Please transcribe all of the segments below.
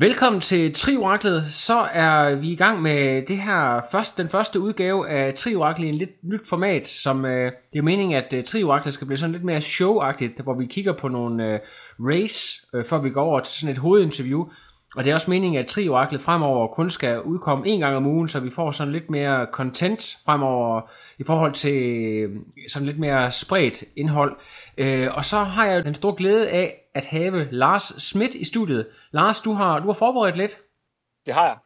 Velkommen til Trioraklet. Så er vi i gang med det her først, den første udgave af Trioraklet i en lidt nyt format, som øh, det er meningen, at øh, Trioraklet skal blive sådan lidt mere showagtigt, hvor vi kigger på nogle øh, race, øh, før vi går over til sådan et hovedinterview. Og det er også meningen, at Trioraklet fremover kun skal udkomme en gang om ugen, så vi får sådan lidt mere content fremover i forhold til øh, sådan lidt mere spredt indhold. Øh, og så har jeg den store glæde af at have Lars Schmidt i studiet. Lars, du har, du har forberedt lidt. Det har jeg.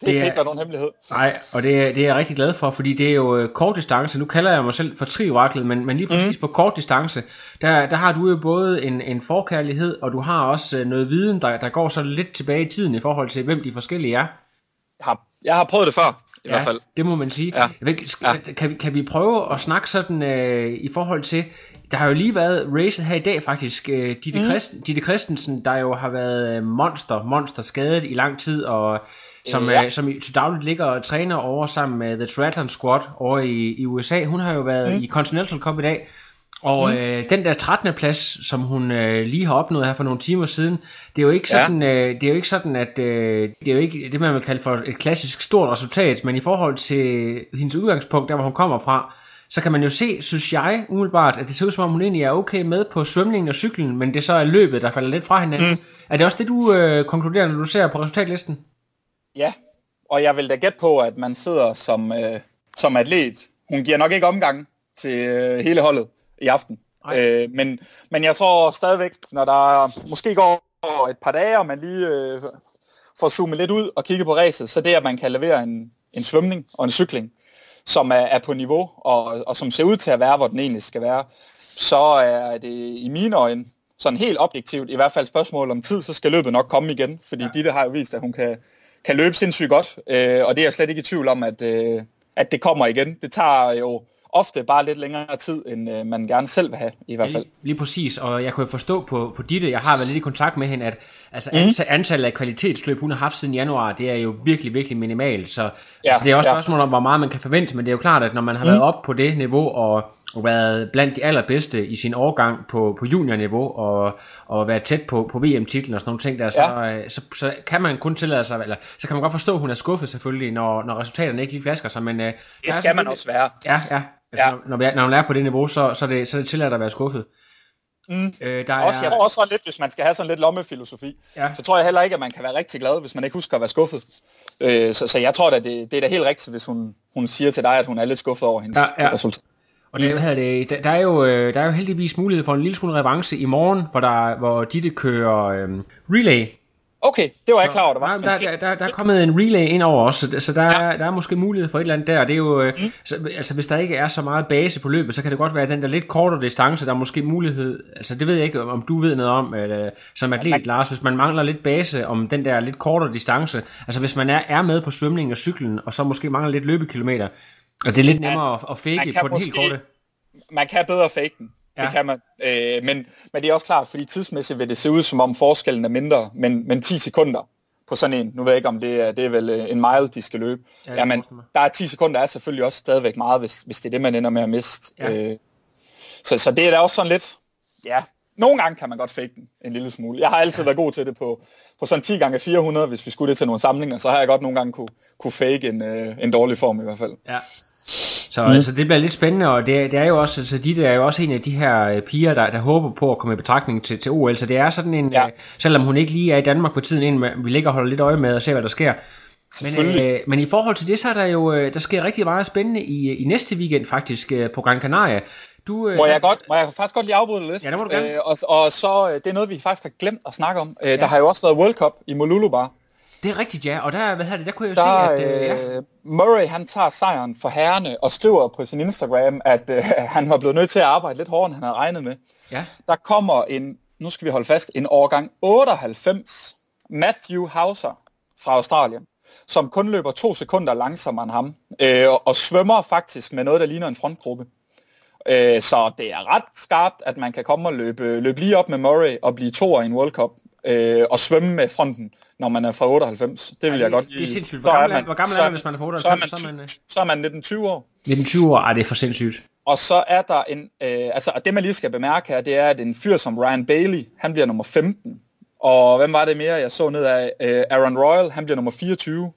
Det, det kan ikke være nogen hemmelighed. Nej, og det, er, det er jeg rigtig glad for, fordi det er jo øh, kort distance. Nu kalder jeg mig selv for trioraklet, men, men lige præcis mm. på kort distance, der, der har du jo både en, en forkærlighed, og du har også øh, noget viden, der, der går så lidt tilbage i tiden i forhold til, hvem de forskellige er. Jeg har, jeg har prøvet det før, i ja, hvert fald. det må man sige. Ja. Jeg ved, skal, ja. kan, vi, kan vi prøve at snakke sådan øh, i forhold til, der har jo lige været racet her i dag faktisk. Øh, Ditte, mm. Christ, Ditte Christensen, der jo har været øh, monster, monster skadet i lang tid, og som, ja. øh, som til dagligt ligger og træner over sammen med The Triathlon Squad over i, i USA. Hun har jo været mm. i Continental Cup i dag, og mm. øh, den der 13. plads, som hun øh, lige har opnået her for nogle timer siden, det er jo ikke sådan, ja. øh, det er jo ikke sådan at øh, det er jo ikke det man vil kalde for et klassisk stort resultat, men i forhold til hendes udgangspunkt, der hvor hun kommer fra, så kan man jo se, synes jeg umiddelbart, at det ser ud som om hun egentlig er okay med på svømningen og cyklen, men det så er løbet, der falder lidt fra hende. Mm. Er det også det, du øh, konkluderer, når du ser på resultatlisten? Ja, og jeg vil da gætte på, at man sidder som, øh, som atlet. Hun giver nok ikke omgang til øh, hele holdet i aften. Øh, men, men jeg tror stadigvæk, når der måske går et par dage, og man lige øh, får zoomet lidt ud og kigge på racet, så det, at man kan levere en, en svømning og en cykling, som er, er på niveau, og, og som ser ud til at være, hvor den egentlig skal være, så er det i mine øjne sådan helt objektivt, i hvert fald spørgsmål om tid, så skal løbet nok komme igen, fordi ja. Ditte har jo vist, at hun kan, kan løbe sindssygt godt, øh, og det er jeg slet ikke i tvivl om, at, øh, at det kommer igen. Det tager jo ofte bare lidt længere tid, end øh, man gerne selv vil have, i hvert fald. Lige, lige præcis, og jeg kunne forstå på, på Ditte, jeg har været lidt i kontakt med hende, at altså, mm. antallet af kvalitetsløb, hun har haft siden januar, det er jo virkelig, virkelig minimalt. Så, ja, så det er også ja. spørgsmål om, hvor meget man kan forvente, men det er jo klart, at når man har mm. været op på det niveau, og og været blandt de allerbedste i sin årgang på, på juniorniveau, og, og været tæt på, på VM-titlen og sådan nogle ting der, så, ja. så, så, kan man kun tillade sig, eller så kan man godt forstå, at hun er skuffet selvfølgelig, når, når resultaterne ikke lige flasker sig, men... Øh, det skal man også være. Ja, ja. Altså, ja. når, når, er, når man er på det niveau, så, så, er det, så er det tilladt at være skuffet. Mm. Øh, der også, er... Jeg tror også sådan lidt, hvis man skal have sådan lidt lommefilosofi, ja. så tror jeg heller ikke, at man kan være rigtig glad, hvis man ikke husker at være skuffet. Øh, så, så jeg tror at det, det er da helt rigtigt, hvis hun, hun siger til dig, at hun er lidt skuffet over hendes ja, ja. resultat. Og det, hvad det, der, er jo, øh, der er jo heldigvis mulighed for en lille smule revanche i morgen, hvor, der, hvor Ditte kører øhm, relay Okay, det var jeg klar over, der var. Der, der, der, der er kommet en relay ind over os, så, så der, ja. der er måske mulighed for et eller andet der. Det er jo, øh, mm. så, altså hvis der ikke er så meget base på løbet, så kan det godt være, at den der lidt kortere distance, der er måske mulighed, altså det ved jeg ikke, om du ved noget om, eller, som atlet, man, Lars, hvis man mangler lidt base om den der lidt kortere distance, altså hvis man er, er med på svømningen og cyklen, og så måske mangler lidt løbekilometer, og det er lidt nemmere at, at fake på den helt korte. Man kan bedre fake den. Ja. Det kan man. Øh, men, men det er også klart, fordi tidsmæssigt vil det se ud, som om forskellen er mindre, men, men 10 sekunder på sådan en, nu ved jeg ikke, om det er, det er vel øh, en mile, de skal løbe. Ja, Jamen, der er 10 sekunder, er selvfølgelig også stadigvæk meget, hvis, hvis det er det, man ender med at miste. Ja. Øh, så, så det er da også sådan lidt, ja, nogle gange kan man godt fake den en lille smule. Jeg har altid ja. været god til det på, på sådan 10 gange 400, hvis vi skulle det til nogle samlinger, så har jeg godt nogle gange kunne, kunne fake en, øh, en dårlig form i hvert fald. Ja. Så mm. altså, det bliver lidt spændende, og det, det er jo også, altså, de er jo også en af de her øh, piger, der, der håber på at komme i betragtning til, til OL, så det er sådan en, ja. øh, selvom hun ikke lige er i Danmark på tiden, inden vi ligger og holder lidt øje med og ser, hvad der sker. Men, øh, men i forhold til det, så er der jo, øh, der sker rigtig meget spændende i, i næste weekend faktisk øh, på Gran Canaria. Du, øh, må, jeg godt, må jeg faktisk godt lige afbryde lidt? Ja, det må du gerne. Øh, og, og så, øh, det er noget, vi faktisk har glemt at snakke om. Øh, ja. Der har jo også været World Cup i Molulubar. Det er rigtigt, ja. Og der, hvad det, der kunne jeg jo der, se, at... Øh, ja. Murray, han tager sejren for herrene og skriver på sin Instagram, at øh, han var blevet nødt til at arbejde lidt hårdere, end han havde regnet med. Ja. Der kommer en, nu skal vi holde fast, en årgang 98, Matthew Hauser fra Australien, som kun løber to sekunder langsommere end ham, øh, og svømmer faktisk med noget, der ligner en frontgruppe. Øh, så det er ret skarpt, at man kan komme og løbe, løbe lige op med Murray og blive toer i en World Cup, øh, og svømme med fronten, når man er fra 98. Det vil jeg godt lide. Det er sindssygt. Hvor gammel, er, hvor gammel er man, hvis man er fra 98? Så er man, så er man, så man 19-20 år. 19-20 år? Ej, det er for sindssygt. Og så er der en, øh, altså og det man lige skal bemærke her, det er, at en fyr som Ryan Bailey, han bliver nummer 15. Og hvem var det mere, jeg så ned af? Øh, Aaron Royal, han bliver nummer 24.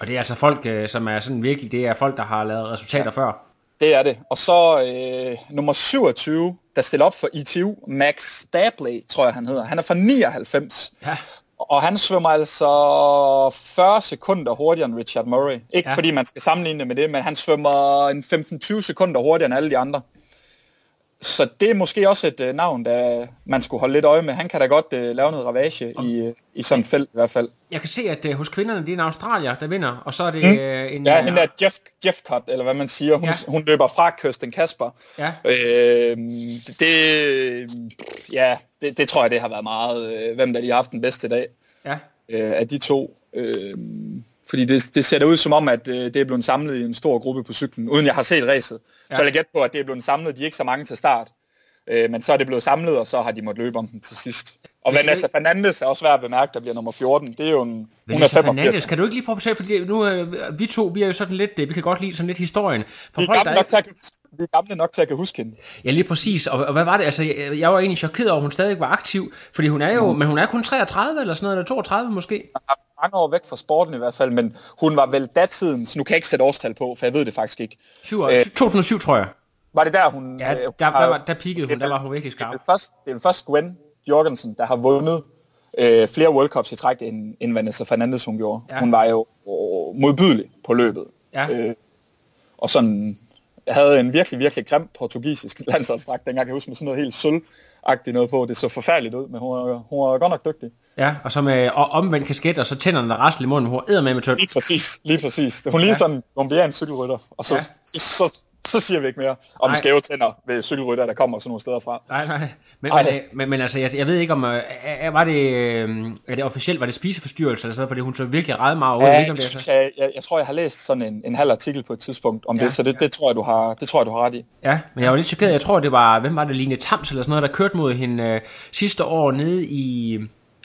Og det er altså folk, øh, som er sådan virkelig, det er folk, der har lavet resultater ja. før. Det er det. Og så øh, nummer 27, der stiller op for ITU, Max Stabley, tror jeg han hedder. Han er fra 99. Ja. Og han svømmer altså 40 sekunder hurtigere end Richard Murray. Ikke ja. fordi man skal sammenligne det med det, men han svømmer en 15-20 sekunder hurtigere end alle de andre. Så det er måske også et uh, navn, der man skulle holde lidt øje med. Han kan da godt uh, lave noget ravage i, uh, i sådan et felt i hvert fald. Jeg kan se, at uh, hos kvinderne, det er en australier, der vinder, og så er det mm. uh, en... Ja, hende er Jeff, Jeff Cut, eller hvad man siger. Hun, ja. hun løber fra Kirsten Kasper. Ja. Øh, det, ja, det, det tror jeg, det har været meget, uh, hvem der lige har haft den bedste dag ja. uh, af de to. Uh, fordi det, det ser da ud som om, at øh, det er blevet samlet i en stor gruppe på cyklen, uden jeg har set racet. Ja. Så jeg gæt på, at det er blevet samlet. De er ikke så mange til start. Øh, men så er det blevet samlet, og så har de måttet løbe om den til sidst. Og Vanessa det... Fernandes er også værd at bemærke, der bliver nummer 14. Det er jo en... Vanessa Fernandes, kan du ikke lige prøve at se, fordi nu øh, vi to, vi er jo sådan lidt, vi kan godt lide sådan lidt historien. For vi, er folk, der nok ikke... vi er gamle nok til at kan huske hende. Ja, lige præcis. Og, og hvad var det? Altså, jeg, jeg var egentlig chokeret over, at hun stadig var aktiv, fordi hun er jo, mm. men hun er kun 33 eller sådan noget, eller 32 måske mange år væk fra sporten i hvert fald, men hun var vel datidens, nu kan jeg ikke sætte årstal på, for jeg ved det faktisk ikke. 7, øh, 2007, tror jeg. Var det der, hun... Ja, der, der, der, var, der peakede hun, der var hun virkelig skarp. Det er først, det er først Gwen Jorgensen, der har vundet øh, flere World Cups i træk, end, end Vanessa Fernandes hun gjorde. Ja. Hun var jo øh, modbydelig på løbet. Ja. Øh, og sådan havde en virkelig, virkelig grim portugisisk landsholdsdragt, dengang kan jeg huske med sådan noget helt sølv noget på. Det så forfærdeligt ud, men hun er, hun er godt nok dygtig. Ja, og så med og omvendt kasket, og så tænderne der rasler i munden, hun er med med tørt. Lige præcis, lige præcis. Hun lige ja. sådan en cykelrytter, og så, ja. så, så siger vi ikke mere om Nej. skæve tænder ved cykelrytter, der kommer sådan nogle steder fra. Nej, nej. Men, men, øh, men, men altså, jeg, jeg ved ikke om, øh, var det, øh, er det officielt, var det spiseforstyrrelse eller sådan fordi hun så virkelig ret meget ud. Ja, ikke, om det, så. Jeg, jeg, jeg, tror, jeg har læst sådan en, en halv artikel på et tidspunkt om ja, det, så det, ja. det, tror jeg, du har, det tror jeg, du har ret i. Ja, men jeg var lidt chokeret. Jeg tror, det var, hvem var det, Line Tams eller sådan noget, der kørte mod hende øh, sidste år nede i,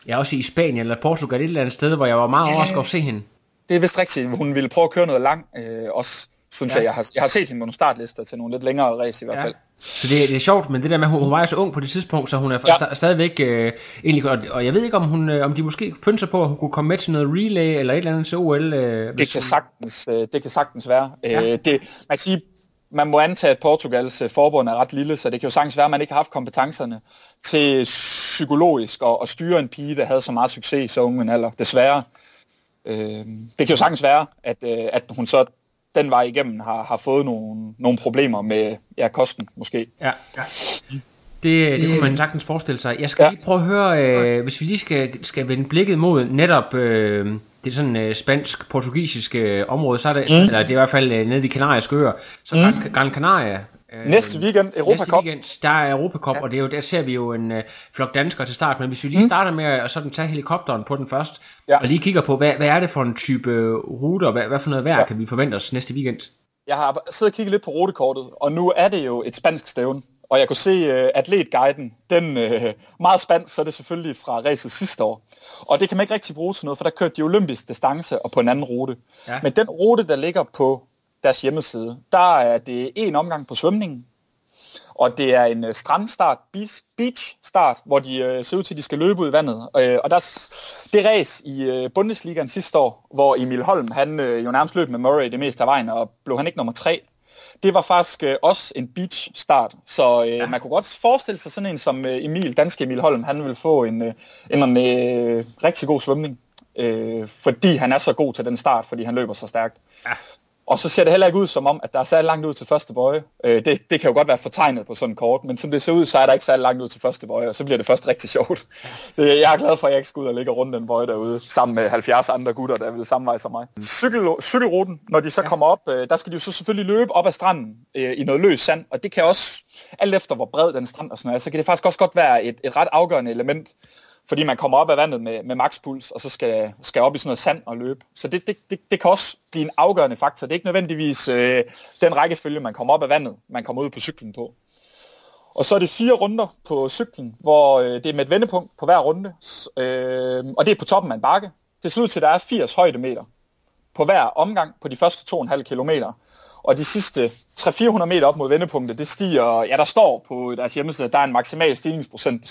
ja, også i Spanien eller Portugal, et eller andet sted, hvor jeg var meget ja. overrasket at se hende. Det er vist rigtigt. Hun ville prøve at køre noget langt, øh, også synes ja. jeg. Jeg har, jeg har set hende på nogle startlister til nogle lidt længere race i hvert fald. Så det, det er sjovt, men det der med, hun, hun var så ung på det tidspunkt, så hun er ja. stadigvæk øh, egentlig, og, og jeg ved ikke, om, hun, øh, om de måske pynser på, at hun kunne komme med til noget relay eller et eller andet til OL. Øh, det, kan hun... sagtens, øh, det kan sagtens være. Ja. Øh, det, man kan sige, man må antage, at Portugals øh, forbund er ret lille, så det kan jo sagtens være, at man ikke har haft kompetencerne til psykologisk at, at styre en pige, der havde så meget succes i så unge en alder, desværre. Øh, det kan jo sagtens være, at, øh, at hun så den vej igennem har, har fået nogle, nogle problemer med ja, kosten måske. Ja, ja. Det, det kunne man sagtens forestille sig. Jeg skal ja. lige prøve at høre, øh, hvis vi lige skal, skal vende blikket mod netop øh, det sådan øh, spansk-portugisiske øh, område, så er det, mm. eller det er i hvert fald øh, nede i Kanariske øer, så mm. Gran Canaria, Øh, næste weekend, Europa Næste weekend, der er Europa Cup, ja. og det er jo, der ser vi jo en øh, flok danskere til start. Men hvis vi lige mm. starter med at sådan tage helikopteren på den først, ja. og lige kigger på, hvad, hvad er det for en type ruter, hvad, hvad for noget vejr ja. kan vi forvente os næste weekend? Jeg har siddet og kigget lidt på rutekortet, og nu er det jo et spansk stævne. Og jeg kunne se uh, atletguiden, den uh, meget spansk, så er det selvfølgelig fra racet sidste år. Og det kan man ikke rigtig bruge til noget, for der kørte de olympisk distance og på en anden rute. Ja. Men den rute, der ligger på deres hjemmeside, der er det en omgang på svømningen, og det er en uh, strandstart, beach, start, hvor de uh, ser ud til, at de skal løbe ud i vandet. Uh, og der, det race i Bundesligaen sidste år, hvor Emil Holm, han jo nærmest løb med Murray det meste af vejen, og blev han ikke nummer tre. Det var faktisk også en beach start, så ja. man kunne godt forestille sig sådan en som Emil, danske Emil Holm, han vil få en, en, en uh, rigtig god svømning, uh, fordi han er så god til den start, fordi han løber så stærkt. Ja. Og så ser det heller ikke ud som om, at der er særlig langt ud til første bøje. Øh, det, det kan jo godt være fortegnet på sådan en kort, men som det ser ud, så er der ikke særlig langt ud til første bøje, og så bliver det først rigtig sjovt. Det, jeg er glad for, at jeg ikke skal ud og ligge rundt den bøje derude, sammen med 70 andre gutter, der vil samme vej som mig. Cykel, cykelruten, når de så ja. kommer op, øh, der skal de jo så selvfølgelig løbe op ad stranden øh, i noget løs sand, og det kan også, alt efter hvor bred den strand og sådan noget, så kan det faktisk også godt være et, et ret afgørende element fordi man kommer op af vandet med, med makspuls, og så skal, skal op i sådan noget sand og løbe. Så det, det, det, det kan også blive en afgørende faktor. Det er ikke nødvendigvis øh, den rækkefølge, man kommer op af vandet, man kommer ud på cyklen på. Og så er det fire runder på cyklen, hvor øh, det er med et vendepunkt på hver runde, øh, og det er på toppen af en bakke. Det ser ud til, at der er 80 højdemeter på hver omgang på de første 2,5 kilometer. Og de sidste 300-400 meter op mod vendepunktet, det stiger, ja der står på deres hjemmeside, der er en maksimal stigningsprocent på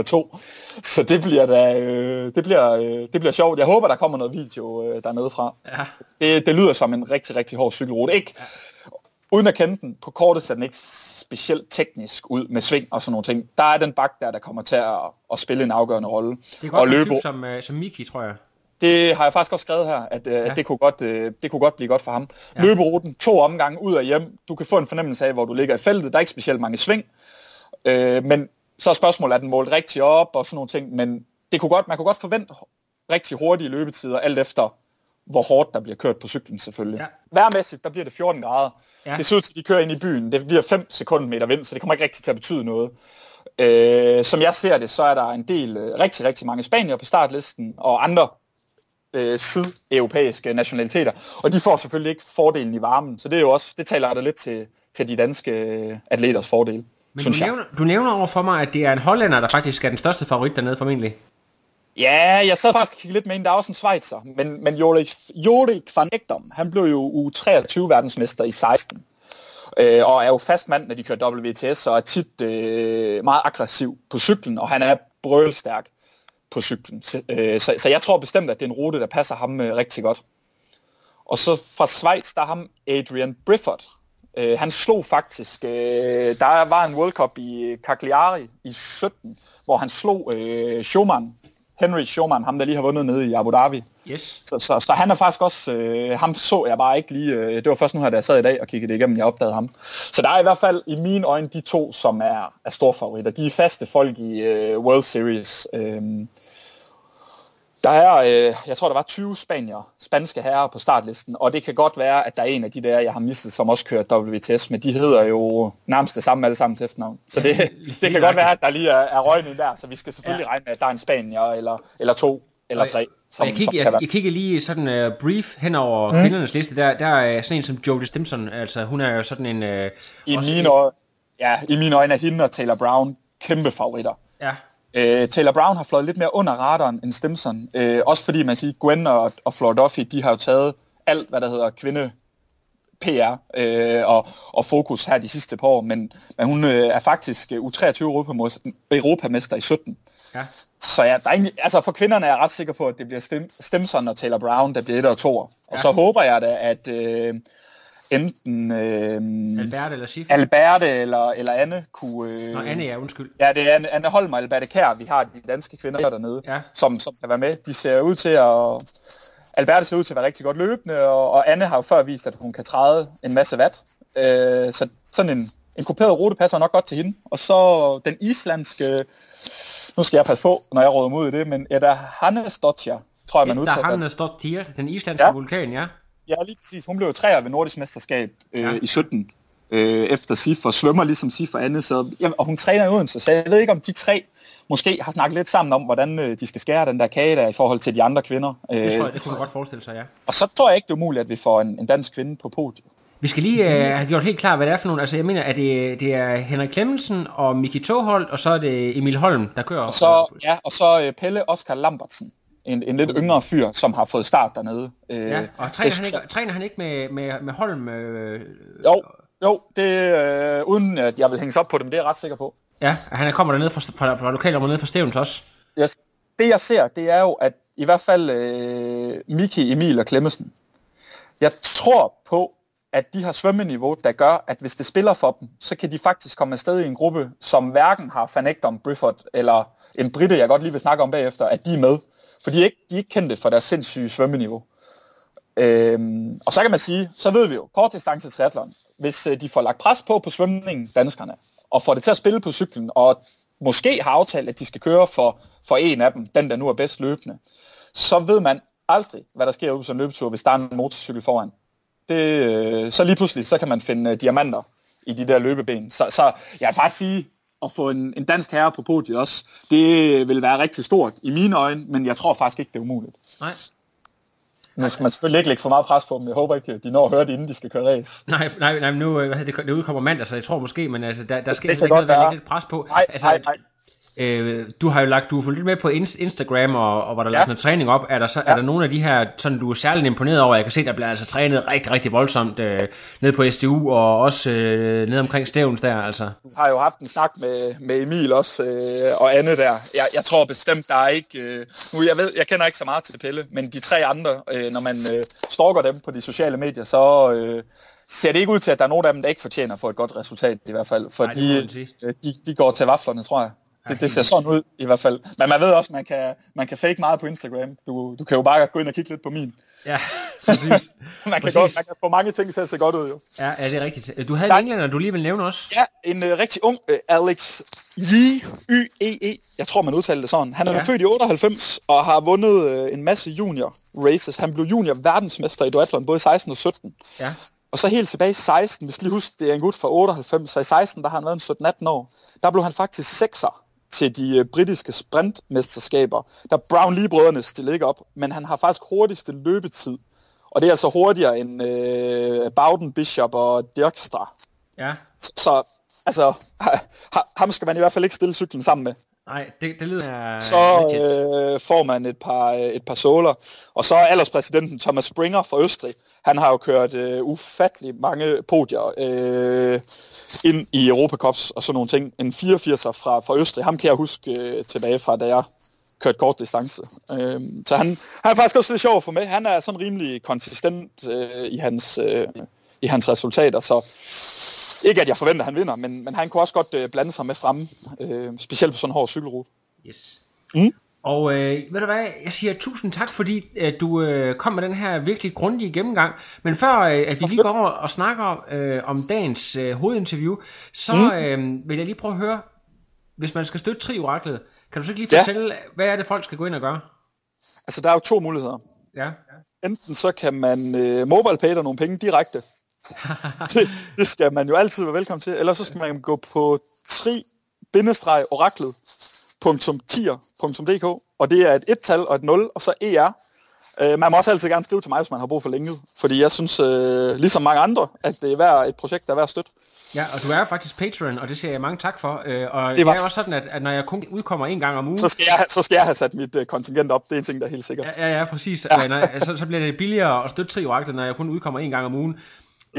17,2. Så det bliver da, øh, det bliver, øh, det bliver sjovt. Jeg håber, der kommer noget video øh, dernede fra. Ja. Det, det lyder som en rigtig, rigtig hård cykelrute. Ikke. Uden at kende den, på kortet ser den ikke specielt teknisk ud med sving og sådan nogle ting. Der er den bak der, der kommer til at, at spille en afgørende rolle. Det er godt og løbe... som, uh, som Miki, tror jeg. Det har jeg faktisk også skrevet her, at, øh, ja. at det, kunne godt, øh, det kunne godt blive godt for ham. Ja. Løberuten, to omgange ud og hjem. Du kan få en fornemmelse af, hvor du ligger i feltet. Der er ikke specielt mange sving. Øh, men så er spørgsmålet, er den målt rigtig op og sådan nogle ting. Men det kunne godt, man kunne godt forvente rigtig hurtige løbetider, alt efter hvor hårdt der bliver kørt på cyklen selvfølgelig. Ja. Værmæssigt, der bliver det 14 grader. Ja. Det ser ud til, at de kører ind i byen. Det bliver 5 sekundmeter vind, så det kommer ikke rigtig til at betyde noget. Øh, som jeg ser det, så er der en del, øh, rigtig, rigtig mange spanier på startlisten, og andre øh, sydeuropæiske nationaliteter. Og de får selvfølgelig ikke fordelen i varmen, så det er jo også, det taler der lidt til, til de danske øh, atleters fordel. Men du nævner, du nævner over for mig, at det er en hollænder, der faktisk er den største favorit dernede formentlig. Ja, jeg sad faktisk og kiggede lidt med en, der er også en Schweizer, men, men Jorik, Jorik van Ekdom, han blev jo U23 verdensmester i 16, øh, og er jo fast mand, når de kører WTS, og er tit øh, meget aggressiv på cyklen, og han er brølstærk på cyklen. Så, øh, så, så jeg tror bestemt, at det er en rute, der passer ham øh, rigtig godt. Og så fra Schweiz, der er ham Adrian Brifford. Øh, han slog faktisk, øh, der var en World Cup i Cagliari i 17, hvor han slog øh, Schumann Henry Schumann, ham der lige har vundet nede i Abu Dhabi. Yes. Så, så, så han er faktisk også, øh, ham så jeg bare ikke lige, øh, det var først nu her, da jeg sad i dag og kiggede det igennem, jeg opdagede ham. Så der er i hvert fald i mine øjne de to, som er, er store favoritter. De er faste folk i øh, World Series. Øh, der er, øh, jeg tror, der var 20 spanier, spanske herrer på startlisten, og det kan godt være, at der er en af de der, jeg har mistet, som også kører WTS, men de hedder jo nærmest det samme alle sammen til efternavn. Så det, det kan godt være, at der lige er, er røgning der, så vi skal selvfølgelig ja. regne med, at der er en spanier, eller, eller to, eller tre. Som, jeg, kigger, jeg, jeg kigger lige sådan uh, brief hen over mm. kvindernes liste. Der, der er sådan en som Jodie Stimson. Altså, hun er jo sådan en... Uh, I, mine øjne, ja, I mine øjne er hende og Taylor Brown kæmpe favoritter. Ja, Øh, Taylor Brown har fløjet lidt mere under radaren end Stimson. Øh, også fordi man siger, Gwen og, og Flora Duffy, de har jo taget alt, hvad der hedder kvinde PR øh, og, og fokus her de sidste par år, men, men hun øh, er faktisk U23 europamester i 17. Ja. Så ja, der er egentlig, altså for kvinderne er jeg ret sikker på, at det bliver Stim, Stimson og Taylor Brown, der bliver et og to. Og ja. så håber jeg da, at, øh, enten øh, Alberte eller Schiffer. Alberte eller, eller Anne kunne... Øh, Nå, Anne, ja, undskyld. Ja, det er Anne, Anne Holm og Alberte Kær, vi har de danske kvinder dernede, ja. som, som kan være med. De ser ud til at... Alberte ser ud til at være rigtig godt løbende, og, og Anne har jo før vist, at hun kan træde en masse watt. Øh, så sådan en, en kuperet rute passer nok godt til hende. Og så den islandske... Nu skal jeg passe på, når jeg råder mod det, men Edda Hannesdottir, tror jeg, man udtaler. Edda Hannesdottir, den islandske ja. vulkan, ja. Ja, lige præcis. Hun blev træer ved Nordisk Mesterskab øh, ja. i 17 øh, efter Sif, og svømmer ligesom Sif og andet. Så, ja, og hun træner i Odense, så jeg ved ikke, om de tre måske har snakket lidt sammen om, hvordan øh, de skal skære den der kage der i forhold til de andre kvinder. Det tror jeg, øh, det kunne man godt forestille sig, ja. Og så tror jeg ikke, det er umuligt, at vi får en, en dansk kvinde på podiet. Vi skal lige uh, have gjort helt klart, hvad det er for nogle. Altså, jeg mener, at det, det er Henrik Clemmensen og Miki Toholt, og så er det Emil Holm, der kører. Og så, ja, og så uh, Pelle Oskar Lambertsen en, en lidt yngre fyr, som har fået start dernede. Øh, ja, og træner, han ikke, træner han ikke med, med, med Holm? Øh, jo, jo, det øh, uden at jeg vil hænge op på dem, det er jeg ret sikker på. Ja, han kommer dernede fra, fra, fra lokalområdet nede fra Stævns også. Yes. Det jeg ser, det er jo, at i hvert fald øh, Miki, Emil og Klemmesen, jeg tror på, at de har svømmeniveau, der gør, at hvis det spiller for dem, så kan de faktisk komme afsted i en gruppe, som hverken har Van Ekdom, Brifford eller en Britte, jeg godt lige vil snakke om bagefter, at de er med. For de er ikke, de er ikke kendte for deres sindssyge svømmeniveau. Øhm, og så kan man sige, så ved vi jo, kort distance triathlon, hvis øh, de får lagt pres på på svømningen, danskerne, og får det til at spille på cyklen, og måske har aftalt, at de skal køre for, for en af dem, den der nu er bedst løbende, så ved man aldrig, hvad der sker ude på sådan en løbetur, hvis der er en motorcykel foran. Det, øh, så lige pludselig, så kan man finde øh, diamanter i de der løbeben. Så, så jeg vil faktisk sige, at få en, en dansk herre på podiet også, det vil være rigtig stort i mine øjne, men jeg tror faktisk ikke, det er umuligt. Nej. Nu skal man selvfølgelig ikke lægge for meget pres på dem. Jeg håber ikke, de når at høre det, inden de skal køre race. Nej, nej, nej nu øh, hvad det, det udkommer mandag, så jeg tror måske, men altså, der, der skal Det ikke noget, være. lidt pres på. Nej, altså, nej, nej. Øh, du har jo lagt, du har fulgt lidt med på Inst- Instagram, og, og hvor der er Ja. lagt noget træning op. Er der, så, ja. er der nogle af de her, sådan du er særligt imponeret over? Jeg kan se, der bliver altså trænet rigtig, rigtig voldsomt øh, ned på SDU, og også øh, ned omkring Stævns der, altså. har jo haft en snak med, med Emil også, øh, og Anne der. Jeg, jeg tror bestemt, der er ikke... Øh, nu, jeg, ved, jeg kender ikke så meget til Pelle, men de tre andre, øh, når man øh, stalker dem på de sociale medier, så øh, ser det ikke ud til, at der er nogen af dem, der ikke fortjener at få et godt resultat i hvert fald. For Nej, det må man de, øh, de, de går til vaflerne, tror jeg. Det, det ser sådan ud i hvert fald. Men man ved også, man kan, man kan fake meget på Instagram. Du, du kan jo bare gå ind og kigge lidt på min. Ja, præcis. Man kan, Præcis. godt, man kan få mange ting til at se godt ud, jo. Ja, ja, det er rigtigt. Du havde Nej. en englænder, du lige vil nævne også. Ja, en øh, rigtig ung øh, Alex Yee, Y-E-E, jeg tror man udtaler det sådan. Han er Ja. født i 98 og har vundet øh, en masse junior races. Han blev junior verdensmester i duathlon både i 16 og 17. Ja. Og så helt tilbage i 16, vi skal lige huske, det er en gut fra 98, så i 16, der har han været en 17-18 år. Der blev han faktisk sekser til de øh, britiske sprintmesterskaber. Der Brown Lee-brødrene stillede ikke op, men han har faktisk hurtigste løbetid. Og det er altså hurtigere end øh, Bowden, Bishop og Dirkstra. Ja. Så, så altså, ha- ham skal man i hvert fald ikke stille cyklen sammen med. Nej, det, det lyder Så legit. øh, får man et par, øh, et par såler. Og så er alderspræsidenten Thomas Springer fra Østrig. Han har jo kørt øh, ufattelig mange podier øh, ind i Europacups og sådan nogle ting. En 84'er fra, fra Østrig. Ham kan jeg huske øh, tilbage fra, da jeg kørte kort distance. Øh, så han, han er faktisk også lidt sjov få med. Han er sådan rimelig konsistent øh, i, hans, øh, i hans resultater. Så ikke at jeg forventer, at han vinder, men, men han kunne også godt øh, blande sig med fremme. Øh, specielt på sådan en hård cykelrute. Yes. Mm. Og øh, ved du hvad, jeg siger tusind tak, fordi at du øh, kom med den her virkelig grundige gennemgang. Men før øh, at vi lige går over og snakker øh, om dagens øh, hovedinterview, så Mm. øh, vil jeg lige prøve at høre, hvis man skal støtte Trioraklet, kan du så ikke lige Ja. fortælle, hvad er det folk skal gå ind og gøre? Altså, der er jo to muligheder. Ja. Enten så kan man øh, mobile pay dig nogle penge direkte. Det, det skal man jo altid være velkommen til. Eller så skal man gå på tri-oraklet.tier.dk og det er et et-tal og et 0, og så ER. Øh, man må også altid gerne skrive til mig, hvis man har brug for længe. Fordi jeg synes, øh, ligesom mange andre, at det er værd, et projekt, der er værd at støtte. Ja, og du er jo faktisk patron, og det siger jeg mange tak for. Øh, og det, Det var- er også sådan, at, at når jeg kun udkommer en gang om ugen, Så skal jeg, så skal jeg have sat mit øh, kontingent op. Det er en ting, der er helt sikkert. Ja, ja, præcis. Ja. Når, så, så bliver det billigere at støtte Trioraklet, når jeg kun udkommer en gang om ugen.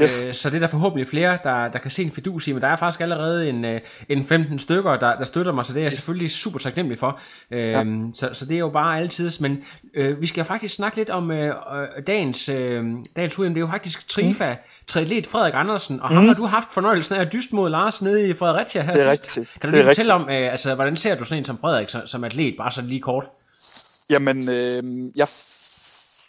Yes. Øh, så det er der forhåbentlig flere, der, der kan se en fidus i, men der er faktisk allerede en, øh, en 15 stykker, der, der støtter mig, så det er jeg selvfølgelig super taknemmelig for. Øh, ja. så, så det er jo bare altid, men øh, vi skal faktisk snakke lidt om øh, øh, dagens, øh, dagens udem. Det er jo faktisk Trifa, mm. triatlet Frederik Andersen, og ham har du haft fornøjelsen af at dyste mod Lars nede i Fredericia her Det er sidst. rigtigt. Kan du lige fortælle om, øh, altså, hvordan ser du sådan en som Frederik som, som atlet, bare sådan lige kort? Jamen, øh, jeg,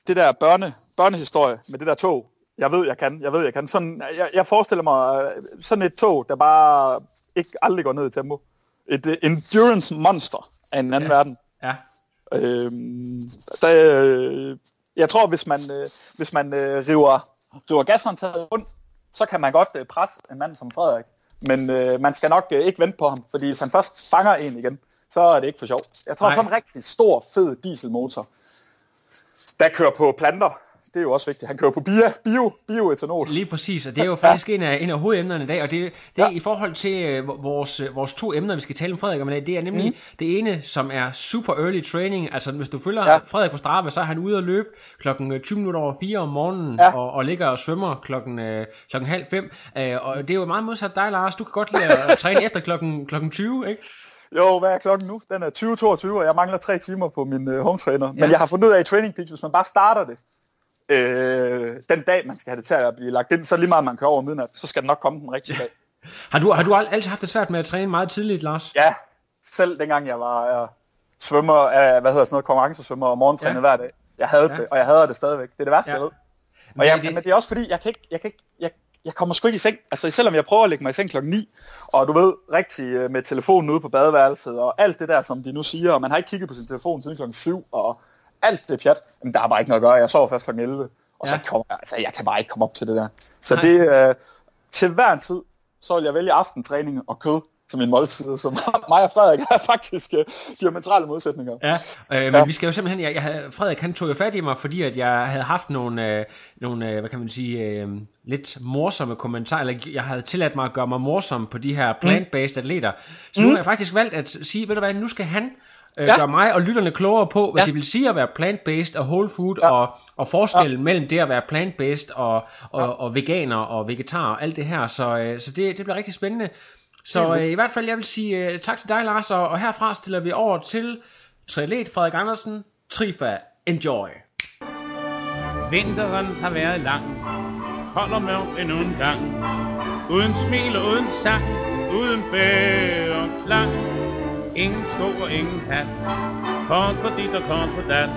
det der børne, børnehistorie med det der tog, jeg ved, jeg kan, jeg ved, jeg kan. Sådan, jeg, jeg forestiller mig øh, sådan et tog, der bare ikke aldrig går ned i tempo. Et uh, endurance monster af en anden ja. verden. Ja. Øhm, der, øh, jeg tror, hvis man, øh, hvis man øh, river, river gashåndtaget rundt, så kan man godt øh, presse en mand som Frederik. Men øh, man skal nok øh, ikke vente på ham, fordi hvis han først fanger en igen, så er det ikke for sjov. Jeg tror, Nej. sådan en rigtig stor, fed dieselmotor, der kører på planter, det er jo også vigtigt. Han kører på bio, bio, bioetanol. Lige præcis, og det er jo faktisk en af, en af hovedemnerne i dag, og det, det er Ja. i forhold til øh, vores, øh, vores to emner, vi skal tale om Frederik om i dag, det er nemlig mm. det ene, som er super early training, altså hvis du følger ja. Frederik på Strava, så er han ude at løbe klokken øh, 20 minutter over 4 om morgenen, Ja. og, og ligger og svømmer klokken, øh, klokken halv fem, øh, og det er jo meget modsat dig, Lars, du kan godt lide at træne efter klokken, klokken 20, ikke? Jo, hvad er klokken nu? Den er 20.22, og jeg mangler tre timer på min øh, home trainer. Men Ja. jeg har fundet ud af i Training Peaks, hvis man bare starter det, øh, den dag, man skal have det til at blive lagt ind, så lige meget man kører over midnat, så skal den nok komme den rigtige dag. Har du, har du al- altid haft det svært med at træne meget tidligt, Lars? Ja, selv dengang jeg var øh, svømmer, øh, hvad hedder sådan noget, konkurrencesvømmer og morgentræner Ja. hver dag. Jeg havde Ja. det, og jeg havde det stadigvæk. Det er det værste, Ja. jeg ved. Men Og jeg, det- men det er også fordi, jeg kan ikke, jeg kan ikke, jeg, jeg kommer sgu ikke i seng. Altså selvom jeg prøver at lægge mig i seng klokken 9, og du ved, rigtig øh, med telefonen ude på badeværelset, og alt det der, som de nu siger, og man har ikke kigget på sin telefon siden klokken 7, og alt det pjat, men der er bare ikke noget at gøre. Jeg sover først klokken 11, og så Ja. kommer jeg, altså jeg kan bare ikke komme op til det der. Så Nej. det, øh, til hver en tid, så vil jeg vælge aftentræning og kød, til min måltid, så mig og Frederik er faktisk uh, diametrale modsætninger. Ja, øh, men ja. vi skal jo simpelthen, jeg, jeg Frederik han tog jo fat i mig, fordi at jeg havde haft nogle, øh, nogle øh, hvad kan man sige, øh, lidt morsomme kommentarer, eller jeg havde tilladt mig at gøre mig morsom på de her plant-based atleter. Så mm. nu har jeg faktisk valgt at sige, ved du hvad, nu skal han øh, ja. gøre mig og lytterne klogere på, hvad ja. det vil sige at være plant-based og whole food, ja. og, og forskellen ja. mellem det at være plant-based og, og, ja. og veganer og vegetar og alt det her. Så, øh, så det, det bliver rigtig spændende. Så øh, i hvert fald, jeg vil sige øh, tak til dig, Lars, og, og herfra stiller vi over til triatlet Frederik Andersen. Trifa, enjoy! Vinteren har været lang, holder mørkt endnu en gang. Uden smil og uden sang, uden bære klang. Ingen sko og ingen hat, kort på dit og kort på dat.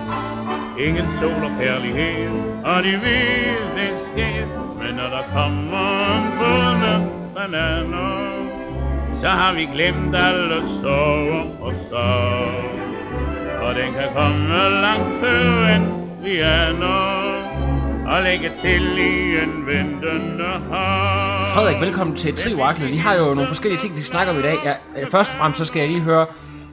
Ingen sol og kærlighed, og de vil det ske. Men når der kommer en båd bananer, så har vi glemt alle sorger og sorg. Og den kan komme langt før end vi aner, og lægge til i en ventende hav. Frederik, velkommen til Trioaklet. Vi har jo nogle forskellige ting, vi snakker om i dag. Ja, øh, først og fremmest så skal jeg lige høre,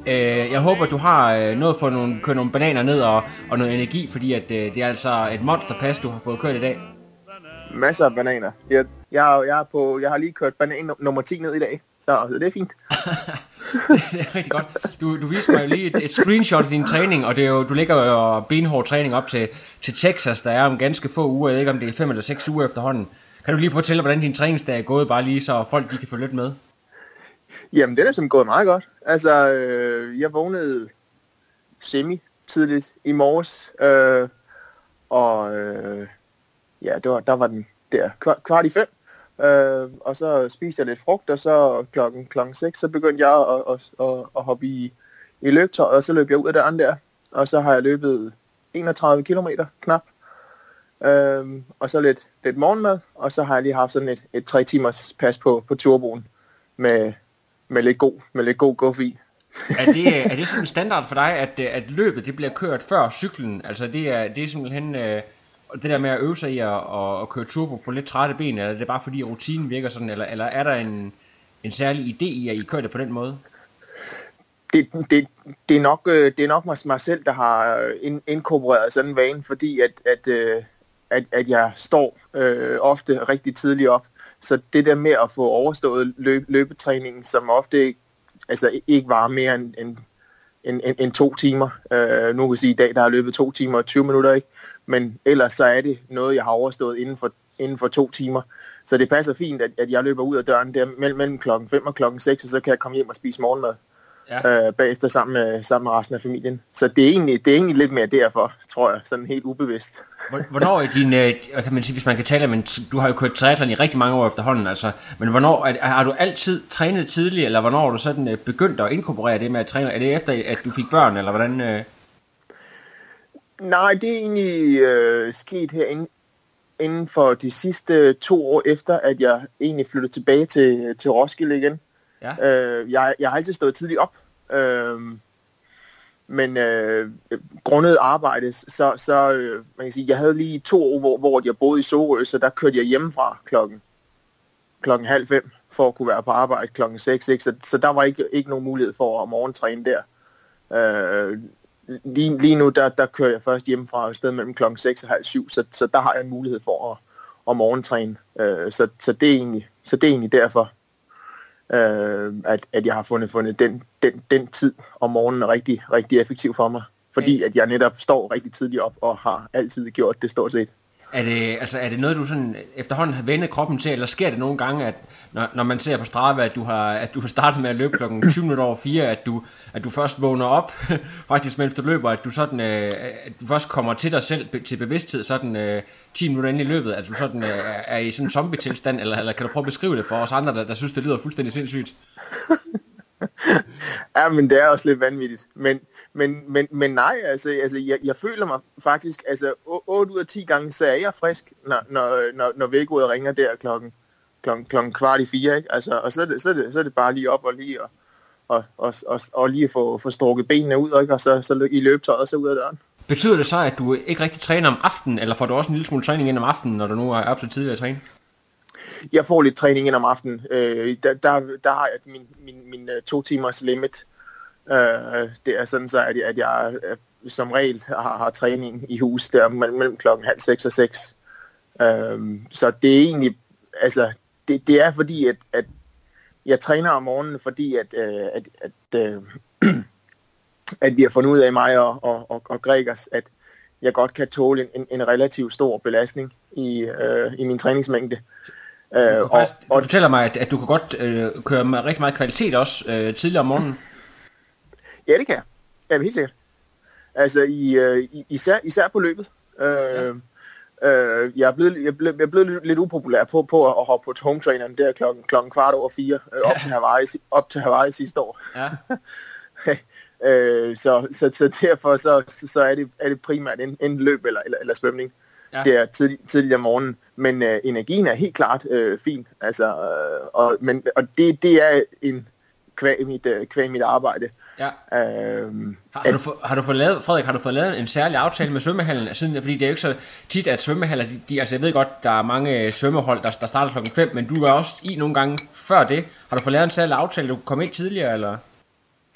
Øh, jeg håber, du har øh, noget for nogle, køre nogle bananer ned og, og noget energi, fordi at, øh, det er altså et monsterpas, du har fået kørt i dag. Masser af bananer. Jeg, jeg, jeg, er på, jeg har lige kørt banan nummer 10 ned i dag. Så, så det er fint. det er rigtig godt. Du, du viste mig lige et, et screenshot af din træning, og det er jo, du ligger jo benhård træning op til, til Texas, der er om ganske få uger. Jeg ved ikke, om det er fem eller seks uger efterhånden. Kan du lige fortælle, hvordan din træningsdag er gået, bare lige så folk de kan få lidt med? Jamen, det er som gået meget godt. Altså, øh, jeg vågnede semi tidligt i morges, øh, og øh, ja, det var, der var den der kvart i fem, Øh, og så spiste jeg lidt frugt, og så klokken, klokken 6, så begyndte jeg at, at, at, at hoppe i, i løbetøj, og så løb jeg ud af døren der. Og så har jeg løbet 31 km knap. Øhm, og så lidt, lidt morgenmad, og så har jeg lige haft sådan et, et tre timers pas på, på turboen med, med lidt god, med lidt god guff i. er, det, er det sådan standard for dig, at, at løbet det bliver kørt før cyklen? Altså det er, det er simpelthen... Øh det der med at øve sig i at, at, at køre turbo på lidt trætte ben, eller er det bare fordi rutinen virker sådan, eller, eller er der en, en særlig idé i, at I kører det på den måde? Det, det, det, er, nok, øh, det er nok mig, selv, der har øh, inkorporeret sådan en vane, fordi at, at, øh, at, at jeg står øh, ofte rigtig tidligt op. Så det der med at få overstået løb, løbetræningen, som ofte altså, ikke var mere end, end, end, end, end to timer. Øh, nu kan jeg sige, at i dag der har løbet to timer og 20 minutter, ikke? Men ellers så er det noget, jeg har overstået inden for, inden for to timer. Så det passer fint, at, at jeg løber ud af døren der mellem, mellem klokken 5 og klokken 6, og så kan jeg komme hjem og spise morgenmad ja. øh, bagefter sammen med, sammen med resten af familien. Så det er, egentlig, det er egentlig lidt mere derfor, tror jeg, sådan helt ubevidst. Hvornår er din, øh, kan man sige, hvis man kan tale men du har jo kørt triathlon i rigtig mange år efterhånden, altså, men hvornår, er, har du altid trænet tidligt, eller hvornår har du sådan øh, begyndt at inkorporere det med at træne? Er det efter, at du fik børn, eller hvordan? Øh? Nej, det er egentlig øh, sket her inden, for de sidste to år efter, at jeg egentlig flyttede tilbage til, til Roskilde igen. Ja. Øh, jeg, jeg har altid stået tidligt op, øh, men øh, grundet arbejde, så, så øh, man kan sige, jeg havde lige to år, hvor, hvor jeg boede i Sorø, så der kørte jeg hjemmefra klokken, klokken halv fem, for at kunne være på arbejde klokken 6, ikke? Så, så der var ikke, ikke nogen mulighed for at morgentræne der. Øh, lige, lige nu, der, der kører jeg først hjemmefra et sted mellem klokken 6 og halv 7, så, så der har jeg en mulighed for at, at morgentræne. Øh, så, så, det er egentlig, så det er egentlig derfor, øh, at, at jeg har fundet, fundet den, den, den tid om morgenen er rigtig, rigtig effektiv for mig. Fordi at jeg netop står rigtig tidligt op og har altid gjort det stort set. Er det, altså, er det noget, du sådan efterhånden har vendt kroppen til, eller sker det nogle gange, at når, når man ser på Strava, at du har, at du har startet med at løbe klokken 20 minutter over 4, at du, at du først vågner op, faktisk mens du løber, at du, sådan, øh, at du først kommer til dig selv til bevidsthed sådan øh, 10 minutter ind i løbet, at du sådan, øh, er i sådan en zombie-tilstand, eller, eller kan du prøve at beskrive det for os andre, der, der synes, det lyder fuldstændig sindssygt? ja, men det er også lidt vanvittigt. Men, men, men, men nej, altså, altså jeg, jeg føler mig faktisk, altså 8 ud af 10 gange, så er jeg frisk, når, når, når, når vækkeudet ringer der klokken, klokken, klokken kvart i fire, ikke? Altså, og så er, det, så, er det, så er det bare lige op og lige og, og, og, og, og lige få, få strukket benene ud, ikke? og så, så i løbetøjet og så ud af døren. Betyder det så, at du ikke rigtig træner om aftenen, eller får du også en lille smule træning ind om aftenen, når du nu er op til tidligere at træne? Jeg får lidt træning ind om aftenen. Øh, der, der, der har jeg min, min, min øh, to timers limit. Øh, det er sådan så, at, at jeg øh, som regel har, har træning i hus der mellem, mellem klokken halv seks og seks. Øh, så det er egentlig, altså, det, det er fordi, at, at jeg træner om morgenen, fordi at, øh, at, at, øh, at vi har fundet ud af mig og, og, og, og Gregers, at jeg godt kan tåle en, en relativt stor belastning i, øh, i min træningsmængde. Øh, og, og, du fortæller mig, at, at du kan godt øh, køre med rigtig meget kvalitet også øh, tidligere om morgenen. Ja, det kan jeg. Ja, helt sikkert. Altså i, øh, især, især på løbet. Øh, ja. Øh, jeg, er blevet, jeg, er blevet, jeg er blevet lidt, upopulær på, på at hoppe på home traineren der klokken, klokken kvart over fire, øh, op, til Hawaii, op til Hawaii sidste år. Ja. øh, så, så, så derfor så, så er, det, er det primært en, en løb eller, eller, eller svømning. Ja. Det er tidlig, tidligt om morgenen, men øh, energien er helt klart øh, fin. Altså, øh, og, men, og det, det er en kvæg mit, øh, kvæg mit arbejde. Ja. Øhm, har, har, du få, har du fået lavet, Frederik, har du fået lavet en særlig aftale med svømmehallen? Siden, fordi det er jo ikke så tit, at svømmehaller, de, de, altså jeg ved godt, der er mange svømmehold, der, der starter klokken 5, men du er også i nogle gange før det. Har du fået lavet en særlig aftale, du kunne komme ind tidligere, eller?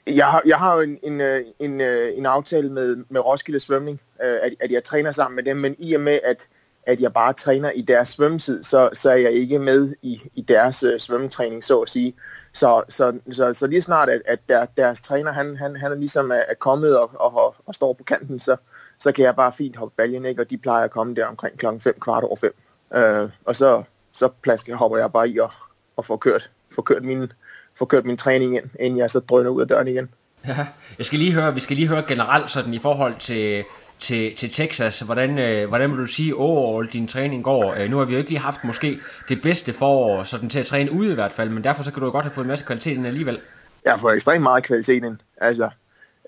Jeg har, jeg har jo en, en, øh, en, øh, en aftale med, med Roskilde Svømning, øh, at, at jeg træner sammen med dem, men i og med, at, at jeg bare træner i deres svømmetid, så, så er jeg ikke med i, i deres øh, svømmetræning, så at sige. Så, så, så, så lige snart, at, at der, deres træner, han, han, han er ligesom er, er kommet og, og, og står på kanten, så, så kan jeg bare fint hoppe baljen, ikke? og de plejer at komme der omkring klokken 5, kvart over 5. Øh, og så, så plasker, hopper jeg bare i og, og får kørt, får kørt min, får kørt min træning ind, inden jeg så drøner ud af døren igen. Ja, jeg skal lige høre, vi skal lige høre generelt sådan i forhold til, til, til Texas. Hvordan, øh, hvordan vil du sige, overall din træning går? Øh, nu har vi jo ikke lige haft måske det bedste forår sådan til at træne ude i hvert fald, men derfor så kan du jo godt have fået en masse kvalitet ind alligevel. Jeg har fået ekstremt meget kvalitet ind. Altså,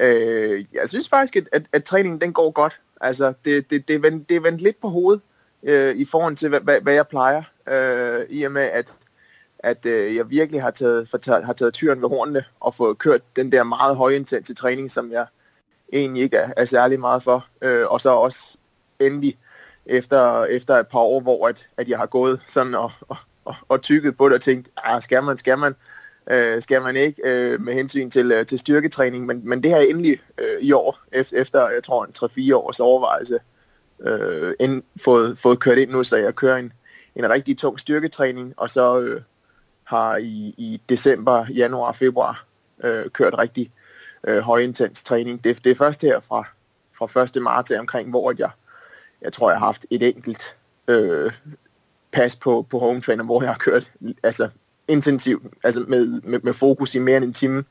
øh, jeg synes faktisk, at, at, at træningen den går godt. Altså, det, det, det, er vendt, det er vendt lidt på hovedet øh, i forhold til, hvad, hvad, hvad jeg plejer. Øh, I og med, at at øh, jeg virkelig har taget, for, har taget tyren ved hornene og fået kørt den der meget højintense træning, som jeg egentlig ikke er, er særlig meget for. Øh, og så også endelig efter, efter et par år, hvor at, at jeg har gået sådan og, og, og, og tykket på det og tænkt, ah, skal man, skal man, øh, skal man ikke øh, med hensyn til, øh, til styrketræning. Men, men det her endelig øh, i år, efter, efter jeg tror en 3-4 års overvejelse, øh, end, fået, fået kørt ind nu, så jeg kører en, en rigtig tung styrketræning, og så, øh, har i, i december, januar februar øh, kørt rigtig øh, højintens træning. Det, det er først her fra, fra 1. marts omkring, hvor jeg, jeg tror, jeg har haft et enkelt øh, pas på, på home trainer, hvor jeg har kørt altså, intensivt, altså med, med, med fokus i mere end en time,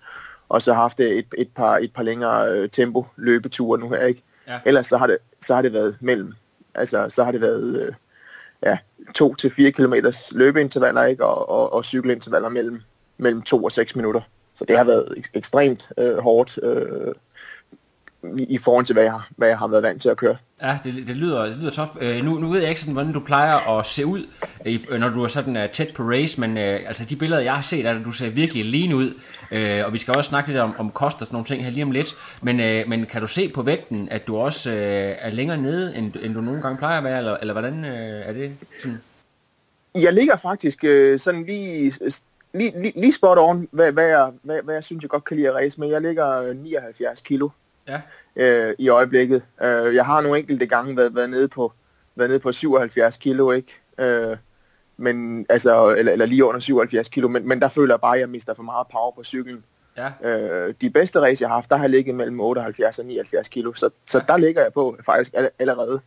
og så har haft et, et, par, et par længere øh, tempo løbeture nu her, ikke? Ja. Ellers så har, det, så har det været mellem, altså så har det været øh, ja, 2 til 4 km løbeintervaller ikke? Og, og, og cykelintervaller mellem, mellem 2 og 6 minutter. Så det har været ek- ekstremt øh, hårdt øh, i, i forhold til, hvad jeg, hvad jeg har været vant til at køre. Ja, det, det lyder, det lyder tof. Øh, nu, nu ved jeg ikke sådan, hvordan du plejer at se ud, øh, når du er sådan uh, tæt på race, men øh, altså de billeder, jeg har set, er, at du ser virkelig lean ud, øh, og vi skal også snakke lidt om, om kost og sådan nogle ting her lige om lidt, men, øh, men kan du se på vægten, at du også øh, er længere nede, end, end du nogle gange plejer at være, eller, eller hvordan øh, er det sådan? Jeg ligger faktisk øh, sådan lige, lige, lige, lige spot on, hvad, hvad, jeg, hvad, hvad jeg synes, jeg godt kan lide at race med. Jeg ligger 79 kilo ja. øh, i øjeblikket. Øh, jeg har nogle enkelte gange været, været, nede på, været nede på 77 kilo, ikke? Øh, men, altså, eller, eller lige under 77 kilo, men, men der føler jeg bare, at jeg mister for meget power på cyklen. Ja. Øh, de bedste race, jeg har haft, der har jeg ligget mellem 78 og 79 kilo, så, så ja. der ligger jeg på faktisk allerede.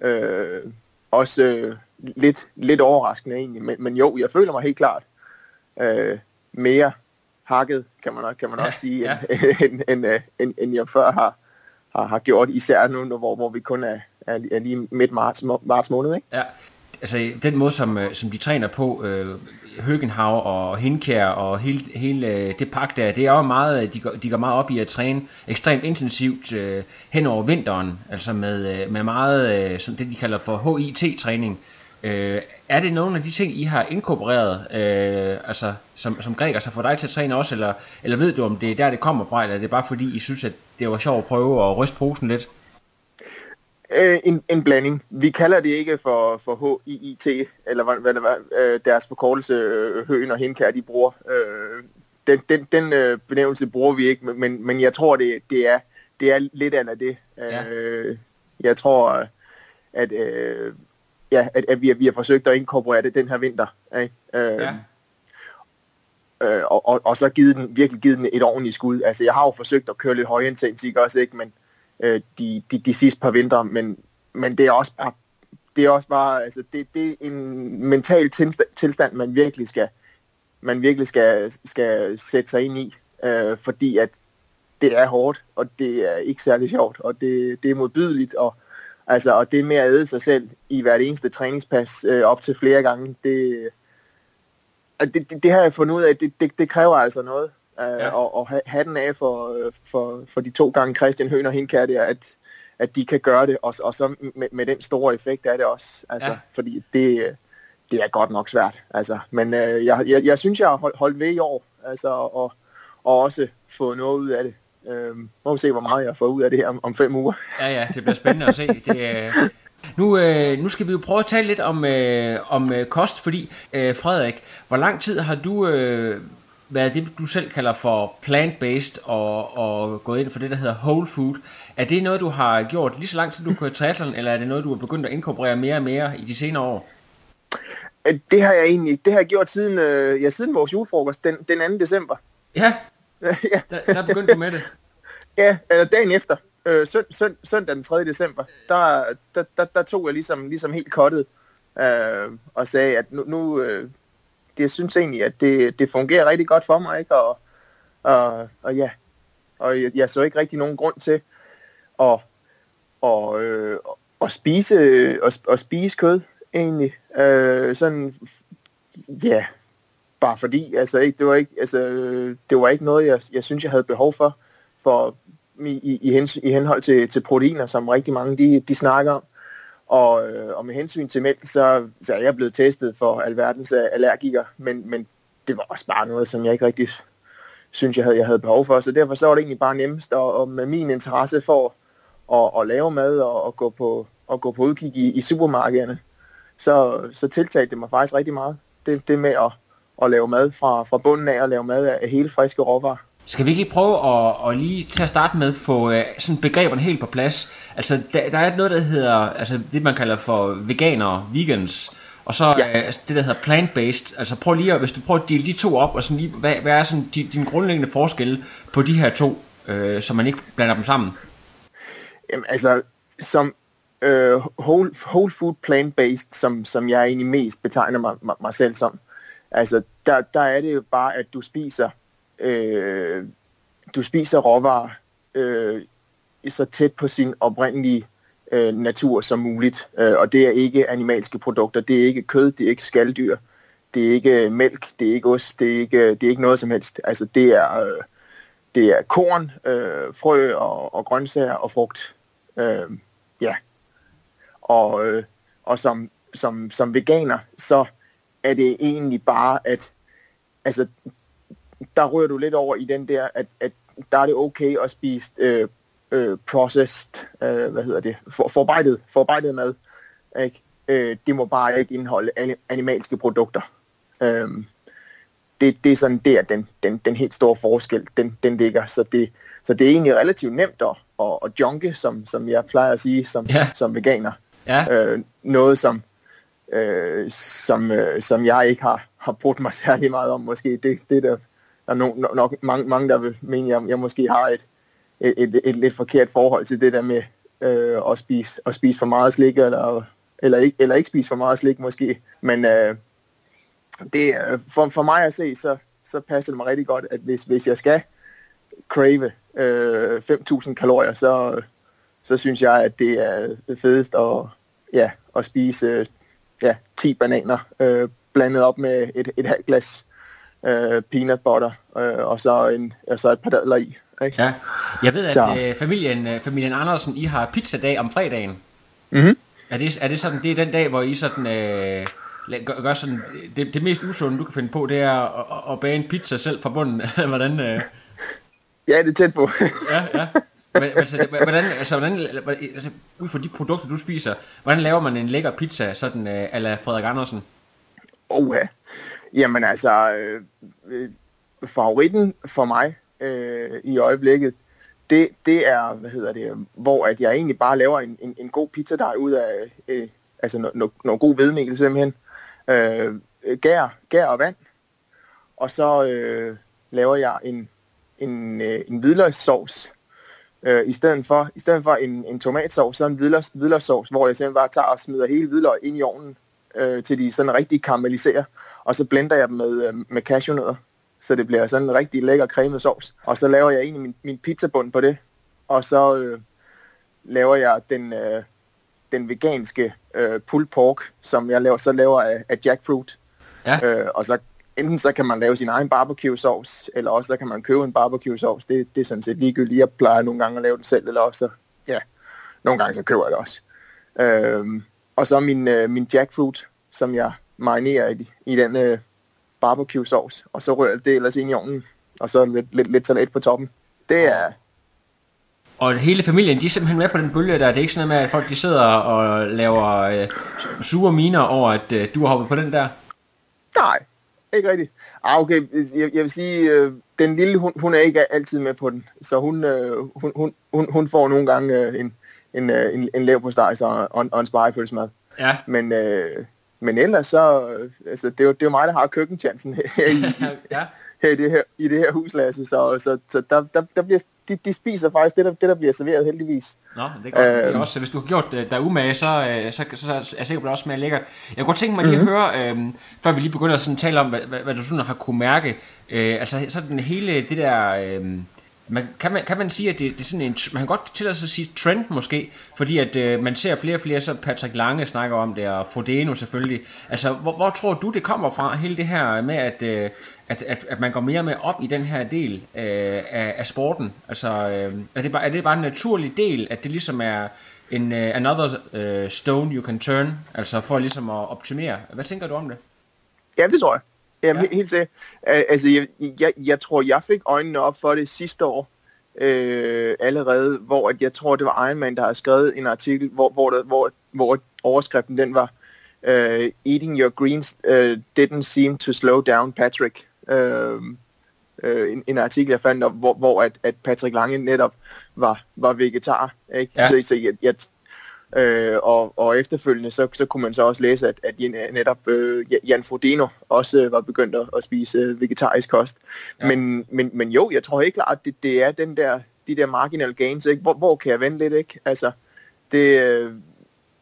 Øh, også øh, lidt, lidt overraskende egentlig, men, men jo, jeg føler mig helt klart øh, mere hakket, kan man, kan man også sige, ja. end, end, end, end, end jeg før har, har, har gjort, især nu, hvor, hvor vi kun er, er, lige midt marts, marts måned. Ikke? Ja, altså den måde, som, øh, som de træner på, øh, Høgenhav og Hinkær og hele, hele øh, det pakke der, det er jo meget, de går, de går meget op i at træne ekstremt intensivt øh, hen over vinteren, altså med, øh, med meget, øh, som det de kalder for HIT-træning. Øh, er det nogle af de ting, I har inkorporeret, øh, altså som, som græker, så får dig til at træne også, eller, eller ved du, om det er der, det kommer fra, eller er det bare fordi, I synes, at det var sjovt at prøve at ryste posen lidt? Øh, en, en blanding. Vi kalder det ikke for, for HIIT, eller hvad, hvad det var, øh, deres forkortelse øh, Høen og Henkær, de bruger. Øh, den den, den øh, benævnelse bruger vi ikke, men, men jeg tror, det, det, er, det er lidt af det. Ja. Øh, jeg tror, at, øh, ja, at, at vi, vi har forsøgt at inkorporere det den her vinter. Ikke? Øh, ja. Øh, og, og, og så givet den, virkelig givet den et ordentligt skud. Altså, jeg har jo forsøgt at køre lidt højintens, ikke også, ikke? Men øh, de, de, de sidste par vintre, men, men det er også bare, det er også bare, altså, det, det er en mental tilstand, man virkelig skal, man virkelig skal, skal sætte sig ind i, øh, fordi at det er hårdt, og det er ikke særlig sjovt, og det, det er modbydeligt, og, altså, og det med at æde sig selv i hvert eneste træningspas øh, op til flere gange, det, det, det, det har jeg fundet ud af, det, det, det kræver altså noget. Uh, ja. og, og have den af for, for, for de to gange Christian Høn og Hinkær der, at, at de kan gøre det, og, og så med, med den store effekt er det også. Altså, ja. Fordi det, det er godt nok svært. Altså, men uh, jeg, jeg, jeg synes, jeg har holdt, holdt ved i år, altså, og, og også fået noget ud af det. Uh, må vi se, hvor meget jeg får ud af det her om, om fem uger. Ja, ja, det bliver spændende at se. Det, nu, øh, nu skal vi jo prøve at tale lidt om, øh, om øh, kost, fordi øh, Frederik, hvor lang tid har du øh, været det, du selv kalder for plant-based og, og gået ind for det, der hedder whole food? Er det noget, du har gjort lige så lang tid, du kører triathlon, eller er det noget, du har begyndt at inkorporere mere og mere i de senere år? Øh, det har jeg egentlig det har jeg gjort siden, øh, ja, siden vores julefrokost, den, den 2. december. Ja, ja. Der, der begyndte du med det. Ja, eller dagen efter øh, søn, søn, søndag den 3. december, der, der, der, der tog jeg ligesom, ligesom helt kottet øh, og sagde, at nu, nu øh, det, synes egentlig, at det, det fungerer rigtig godt for mig, ikke? Og, og, og ja, og jeg, jeg så ikke rigtig nogen grund til at, og, øh, at spise at, at spise kød egentlig. Øh, sådan, ja, bare fordi, altså ikke, det var ikke, altså, det var ikke noget, jeg, jeg synes, jeg havde behov for, for i, i, hens, i henhold til, til proteiner, som rigtig mange de, de snakker om. Og, øh, og med hensyn til mælk, så, så er jeg blevet testet for alverdens øh, allergikere, men, men det var også bare noget, som jeg ikke rigtig synes, jeg havde, jeg havde behov for. Så derfor så var det egentlig bare nemmest, og, og med min interesse for at, at lave mad og, og, gå på, og gå på udkig i, i supermarkederne, så, så tiltalte det mig faktisk rigtig meget. Det, det med at, at lave mad fra, fra bunden af, og lave mad af hele friske råvarer. Skal vi lige prøve at, at lige til at starte med få uh, sådan begreberne helt på plads? Altså, der, der er noget, der hedder, altså det man kalder for veganer, vegans, og så ja. uh, det, der hedder plant-based. Altså prøv lige at, hvis du prøver at dele de to op, og sådan lige, hvad, hvad er sådan din, din grundlæggende forskel på de her to, uh, så man ikke blander dem sammen? Jamen altså, som uh, whole, whole food plant-based, som, som jeg egentlig mest betegner mig, mig, mig selv som, altså der, der er det jo bare, at du spiser øh, du spiser råvarer øh, så tæt på sin oprindelige øh, natur som muligt. Øh, og det er ikke animalske produkter, det er ikke kød, det er ikke skalddyr, det er ikke mælk, det er ikke ost, det er ikke, det er ikke noget som helst. Altså det er, øh, det er korn, øh, frø og, og grøntsager og frugt. Øh, ja. Og, øh, og som, som, som veganer, så er det egentlig bare, at altså, der rører du lidt over i den der, at, at der er det okay at spise øh, øh, processed, øh, hvad hedder det, for, forarbejdet, forarbejdet mad. Ikke? Øh, det må bare ikke indeholde animalske produkter. Øh, det, det er sådan der, den, den, den helt store forskel, den, den ligger. Så det, så det er egentlig relativt nemt at, at, at junke, som, som jeg plejer at sige, som, ja. som veganer. Ja. Øh, noget, som, øh, som, øh, som jeg ikke har, har brugt mig særlig meget om, måske. Det, det der der er no, nok mange, mange, der vil mene, at jeg, jeg måske har et, et, et, et lidt forkert forhold til det der med øh, at, spise, at spise for meget slik, eller, eller, ikke, eller ikke spise for meget slik måske. Men øh, det, øh, for, for mig at se, så, så passer det mig rigtig godt, at hvis, hvis jeg skal crave øh, 5.000 kalorier, så, så synes jeg, at det er fedest at, ja, at spise øh, ja, 10 bananer øh, blandet op med et, et halvt glas øh, peanut butter, øh, og, så en, og så et par dadler i. Ikke? Ja. Jeg ved, at så. øh, familien, øh, familien Andersen, I har pizzadag om fredagen. Mm-hmm. Er det, er det sådan, det er den dag, hvor I sådan, øh, gør, gør sådan, det, det mest usunde, du kan finde på, det er at, at bage en pizza selv fra bunden, hvordan? Øh... Ja, det er tæt på. ja, ja men, altså, hvordan, altså, hvordan, altså, ud fra de produkter, du spiser, hvordan laver man en lækker pizza, sådan øh, uh, ala Frederik Andersen? Oha. Jamen altså, øh, øh, favoritten for mig øh, i øjeblikket, det, det er, hvad hedder det, hvor at jeg egentlig bare laver en, en, en god pizza der ud af, øh, altså noget no, no god hvedemel simpelthen. Øh, gær, gær og vand. Og så øh, laver jeg en, en, øh, en hvidløgssovs. Øh, i, stedet for, I stedet for en, en tomatsovs, så en hvidløgs, hvidløgssovs, hvor jeg simpelthen bare tager og smider hele hvidløg ind i ovnen, øh, til de sådan rigtig karamelliserer. Og så blender jeg dem med, øh, med cashewnødder så det bliver sådan en rigtig lækker cremet sovs. Og så laver jeg egentlig min, min pizzabund på det, og så øh, laver jeg den, øh, den veganske øh, pulled pork, som jeg laver, så laver af, af jackfruit. Ja. Øh, og så enten så kan man lave sin egen barbecue sauce, eller også så kan man købe en barbecue sauce. Det, det er sådan set ligegyldigt. Jeg plejer nogle gange at lave den selv, eller også, ja, nogle gange så køber jeg det også. Øh, og så min, øh, min jackfruit, som jeg marinerer i, i den øh, barbecue sauce, og så rører det ellers ind i ovnen, og så lidt, lidt, lidt salat på toppen. Det er... Og hele familien, de er simpelthen med på den bølge der. Det er ikke sådan noget med, at folk de sidder og laver øh, sure miner over, at øh, du har hoppet på den der? Nej, ikke rigtigt. Ah, okay, jeg, jeg vil sige, øh, den lille, hun, hun er ikke altid med på den. Så hun, øh, hun, hun, hun, hun får nogle gange øh, en, en, øh, en, en lav på steg og, og, og en spejepølsemad. Ja. Men, øh, men ellers så, altså, det, er jo, det er mig, der har køkkenchancen her i, ja. her i, det her, i det her hus, Lasse. Så, så, så der, der, der bliver, de, de spiser faktisk det der, det, der bliver serveret heldigvis. Nå, det er godt. Øhm, også, hvis du har gjort det der umage, så, øh, så, så, så er jeg sikker på, at det også smager lækkert. Jeg kunne godt tænke mig lige mm-hmm. at høre, øh, før vi lige begynder at sådan tale om, hvad, hvad, hvad du sådan har kunne mærke. Øh, altså sådan hele det der... Øh, man, kan, man, kan man sige, at det, det er sådan en, man kan godt til at sige trend måske, fordi at øh, man ser flere og flere, så Patrick Lange snakker om det, og Frodeno selvfølgelig. Altså, hvor, hvor tror du, det kommer fra, hele det her med, at, øh, at, at, at man går mere med op i den her del øh, af, af sporten? Altså, øh, er, det bare, er det bare en naturlig del, at det ligesom er en uh, another uh, stone you can turn, altså for ligesom at optimere? Hvad tænker du om det? Ja, det tror jeg. Jamen, ja. helt sikkert. Altså, jeg, jeg, jeg tror, jeg fik øjnene op for det sidste år øh, allerede, hvor at jeg tror, det var Iron Man, der har skrevet en artikel, hvor, hvor, der, hvor, hvor overskriften den var uh, Eating your greens uh, didn't seem to slow down Patrick. Uh, uh, en, en artikel, jeg fandt hvor, hvor at, at Patrick Lange netop var, var vegetar. Ikke? Ja. Så, så jeg, jeg, Øh, og, og efterfølgende så, så kunne man så også læse, at, at netop øh, Jan Frodeno også øh, var begyndt at, at spise øh, vegetarisk kost. Ja. Men, men, men jo, jeg tror helt klart, at det, det er den der, de der marginal gains. Ikke? Hvor, hvor kan jeg vende lidt? Ikke? Altså, det, øh,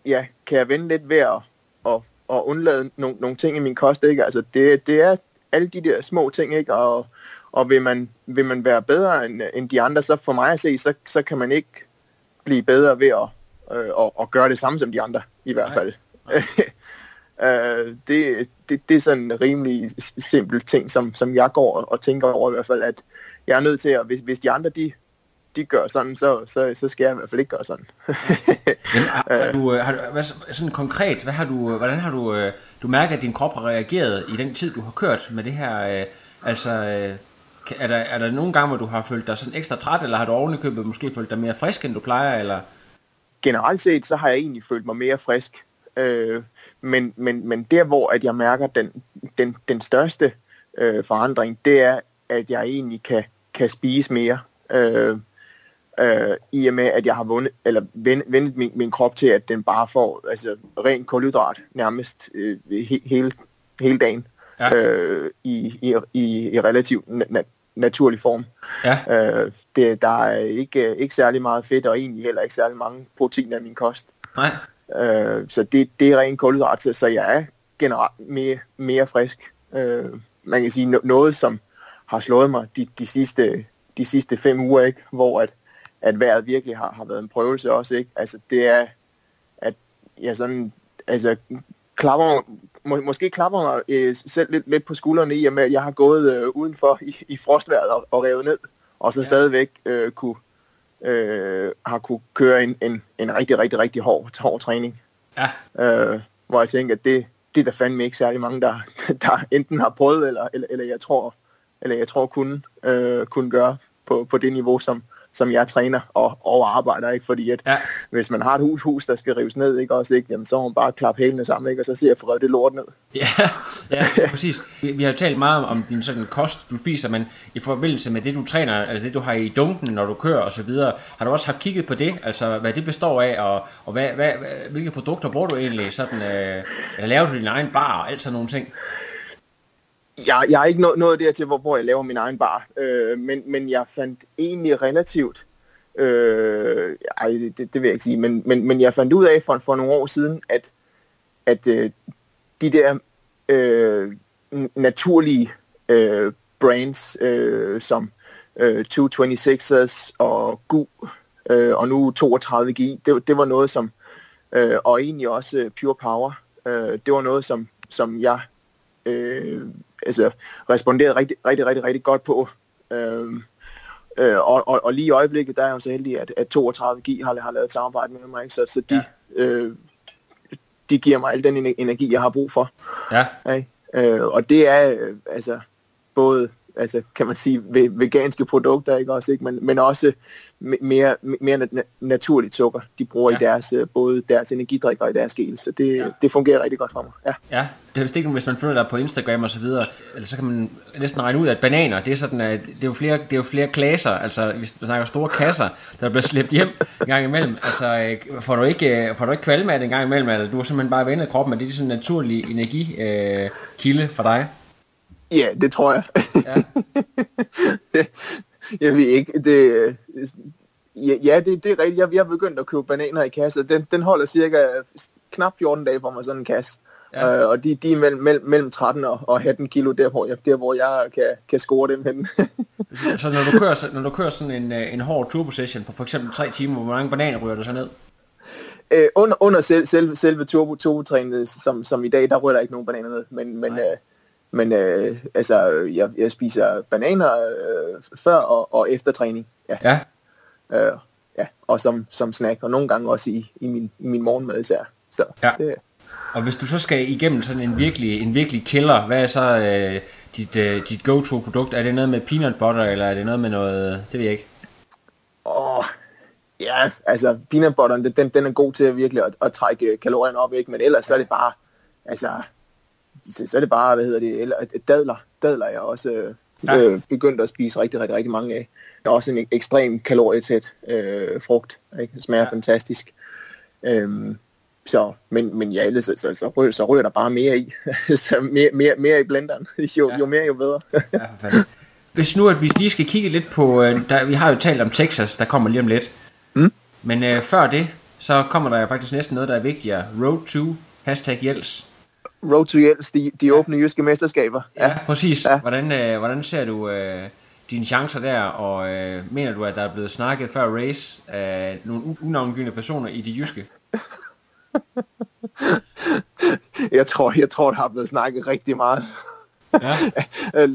ja, kan jeg vende lidt ved at, at, at undlade nogle, nogle ting i min kost? Ikke? Altså, det, det er alle de der små ting, ikke? Og, og vil man, vil man være bedre end, end de andre, så for mig at se, så, så kan man ikke blive bedre ved at øh, og, og gøre det samme som de andre, i hvert fald. Nej. øh, det, det, det er sådan en rimelig simpel ting, som, som jeg går og tænker over i hvert fald, at jeg er nødt til at, hvis, hvis de andre, de, de gør sådan, så, så, så skal jeg i hvert fald ikke gøre sådan. Jamen, har, har du, øh, har du, hvad, sådan konkret, hvad har du, hvordan har du, øh, du mærker, at din krop har reageret i den tid, du har kørt med det her, øh, altså, øh, er der, er der nogle gange, hvor du har følt dig sådan ekstra træt, eller har du ovenikøbet måske følt dig mere frisk, end du plejer, eller? generelt set, så har jeg egentlig følt mig mere frisk. Øh, men, men, men der, hvor at jeg mærker den, den, den største øh, forandring, det er, at jeg egentlig kan, kan spise mere. Øh, øh, I og med, at jeg har vundet, eller vendt min, min krop til, at den bare får altså, ren kulhydrat nærmest øh, he, hele, hele dagen. Ja. Øh, i, i, i, i relativt naturlig form. Ja. Øh, det, der er ikke, ikke særlig meget fedt, og egentlig heller ikke særlig mange proteiner i min kost. Nej. Øh, så det, det er rent kulhydrat, så jeg er generelt mere, mere frisk. Øh, man kan sige noget, som har slået mig de, de, sidste, de sidste fem uger, ikke? hvor at, at vejret virkelig har, har været en prøvelse også. Ikke? Altså det er, at jeg sådan, altså klapper, må, måske klapper mig øh, selv lidt, lidt på skuldrene i, at jeg har gået øh, udenfor i, i frostværet og, og revet ned, og så ja. stadigvæk øh, kunne, øh, har kunne køre en, en, en rigtig, rigtig, rigtig hård, hård træning. Ja. Øh, hvor jeg tænker, at det, det er der fandme ikke særlig mange, der, der enten har prøvet, eller, eller, eller jeg tror, eller jeg tror kunne, øh, kunne gøre på, på det niveau, som, som jeg træner og, og arbejder, ikke? Fordi at ja. hvis man har et hus, hus, der skal rives ned, ikke? Også, ikke? Jamen, så må man bare klappe hælene sammen, ikke? Og så ser jeg for det lort ned. Ja, ja, præcis. Vi, vi har jo talt meget om din sådan kost, du spiser, men i forbindelse med det, du træner, altså det, du har i dunken, når du kører og så videre, har du også haft kigget på det? Altså, hvad det består af, og, og hvad, hvad, hvilke produkter bruger du egentlig? Sådan, øh, eller laver du din egen bar og alt sådan nogle ting? Jeg, jeg er ikke nået, nået dertil, hvor, hvor jeg laver min egen bar, øh, men, men jeg fandt egentlig relativt, øh, ej, det, det vil jeg ikke sige, men, men, men jeg fandt ud af for, for nogle år siden, at, at øh, de der øh, naturlige øh, brands, øh, som øh, 226ers og GU, øh, og nu 32G, det, det var noget som, øh, og egentlig også Pure Power, øh, det var noget som, som jeg øh, altså, responderet rigtig, rigtig, rigtig, rigtig godt på. Øh, øh, og, og, og lige i øjeblikket, der er jeg jo så heldig, at, at 32G har, har lavet et samarbejde med mig, ikke? så, så de, ja. øh, de giver mig al den energi, jeg har brug for. Ja. Ikke? Øh, og det er øh, altså både altså, kan man sige, veganske produkter, ikke også, ikke? Men, men også mere, mere naturligt sukker, de bruger ja. i deres, øh, både deres energidrik og i deres gel, så det, ja. det fungerer rigtig godt for mig. Ja, ja det er vist ikke, hvis man følger dig på Instagram og så videre, eller så kan man næsten regne ud, at bananer, det er sådan, at det er jo flere, det er jo flere klasser, altså hvis man snakker store kasser, der bliver slæbt hjem en gang imellem, altså får du ikke, øh, får du ikke kvalme af det en gang imellem, eller du har simpelthen bare vendt kroppen, men det er sådan en naturlig energikilde øh, for dig? Ja, det tror jeg. Ja. det, jeg ved ikke, det, ja, det, det er rigtigt. Jeg, jeg har begyndt at købe bananer i kasse. Den, den holder cirka knap 14 dage for mig, sådan en kasse. Ja. Øh, og de, de er mellem, mellem, mellem 13 og, og 18 kilo, der hvor jeg, der, hvor jeg kan, kan score dem hen. så når du kører, når du kører sådan en, øh, en hård turbo session på for eksempel 3 timer, hvor mange bananer ryger du så ned? Øh, under under selv, selve, selve turbo, turbo som, som i dag, der ryger der ikke nogen bananer ned. Men, men øh, men øh, altså, jeg, jeg spiser bananer øh, før og, og efter træning. Ja. ja. Øh, ja. Og som, som snack, og nogle gange også i, i, min, i min morgenmad især. Så, ja. det, og hvis du så skal igennem sådan en virkelig, en virkelig kælder, hvad er så øh, dit, øh, dit go-to-produkt? Er det noget med peanut butter, eller er det noget med noget, det ved jeg ikke? Åh, oh, ja, altså peanut butter, den, den er god til at virkelig at, at trække kalorierne op, ikke? Men ellers så er det bare, altså, så, er det bare, hvad hedder det, eller, dadler. Dadler jeg også øh, ja. øh, begyndt at spise rigtig, rigtig, rigtig mange af. Det er også en ekstrem kalorietæt øh, frugt. Ikke? Det smager ja. fantastisk. Øhm, så, men, men ja, ellers, så, så, så, rører, så rører der bare mere i. så mere, mere, mere i blenderen. Jo, ja. jo mere, jo bedre. ja, Hvis nu at vi lige skal kigge lidt på, øh, der, vi har jo talt om Texas, der kommer lige om lidt. Mm. Men øh, før det, så kommer der faktisk næsten noget, der er vigtigere. Road to, hashtag Jels. Road to Jels, de, de åbne jyske mesterskaber. Ja, ja præcis. Ja. Hvordan, øh, hvordan ser du øh, dine chancer der, og øh, mener du, at der er blevet snakket før race af nogle unavngivende personer i de jyske? jeg tror, jeg tror, der har blevet snakket rigtig meget. Ja.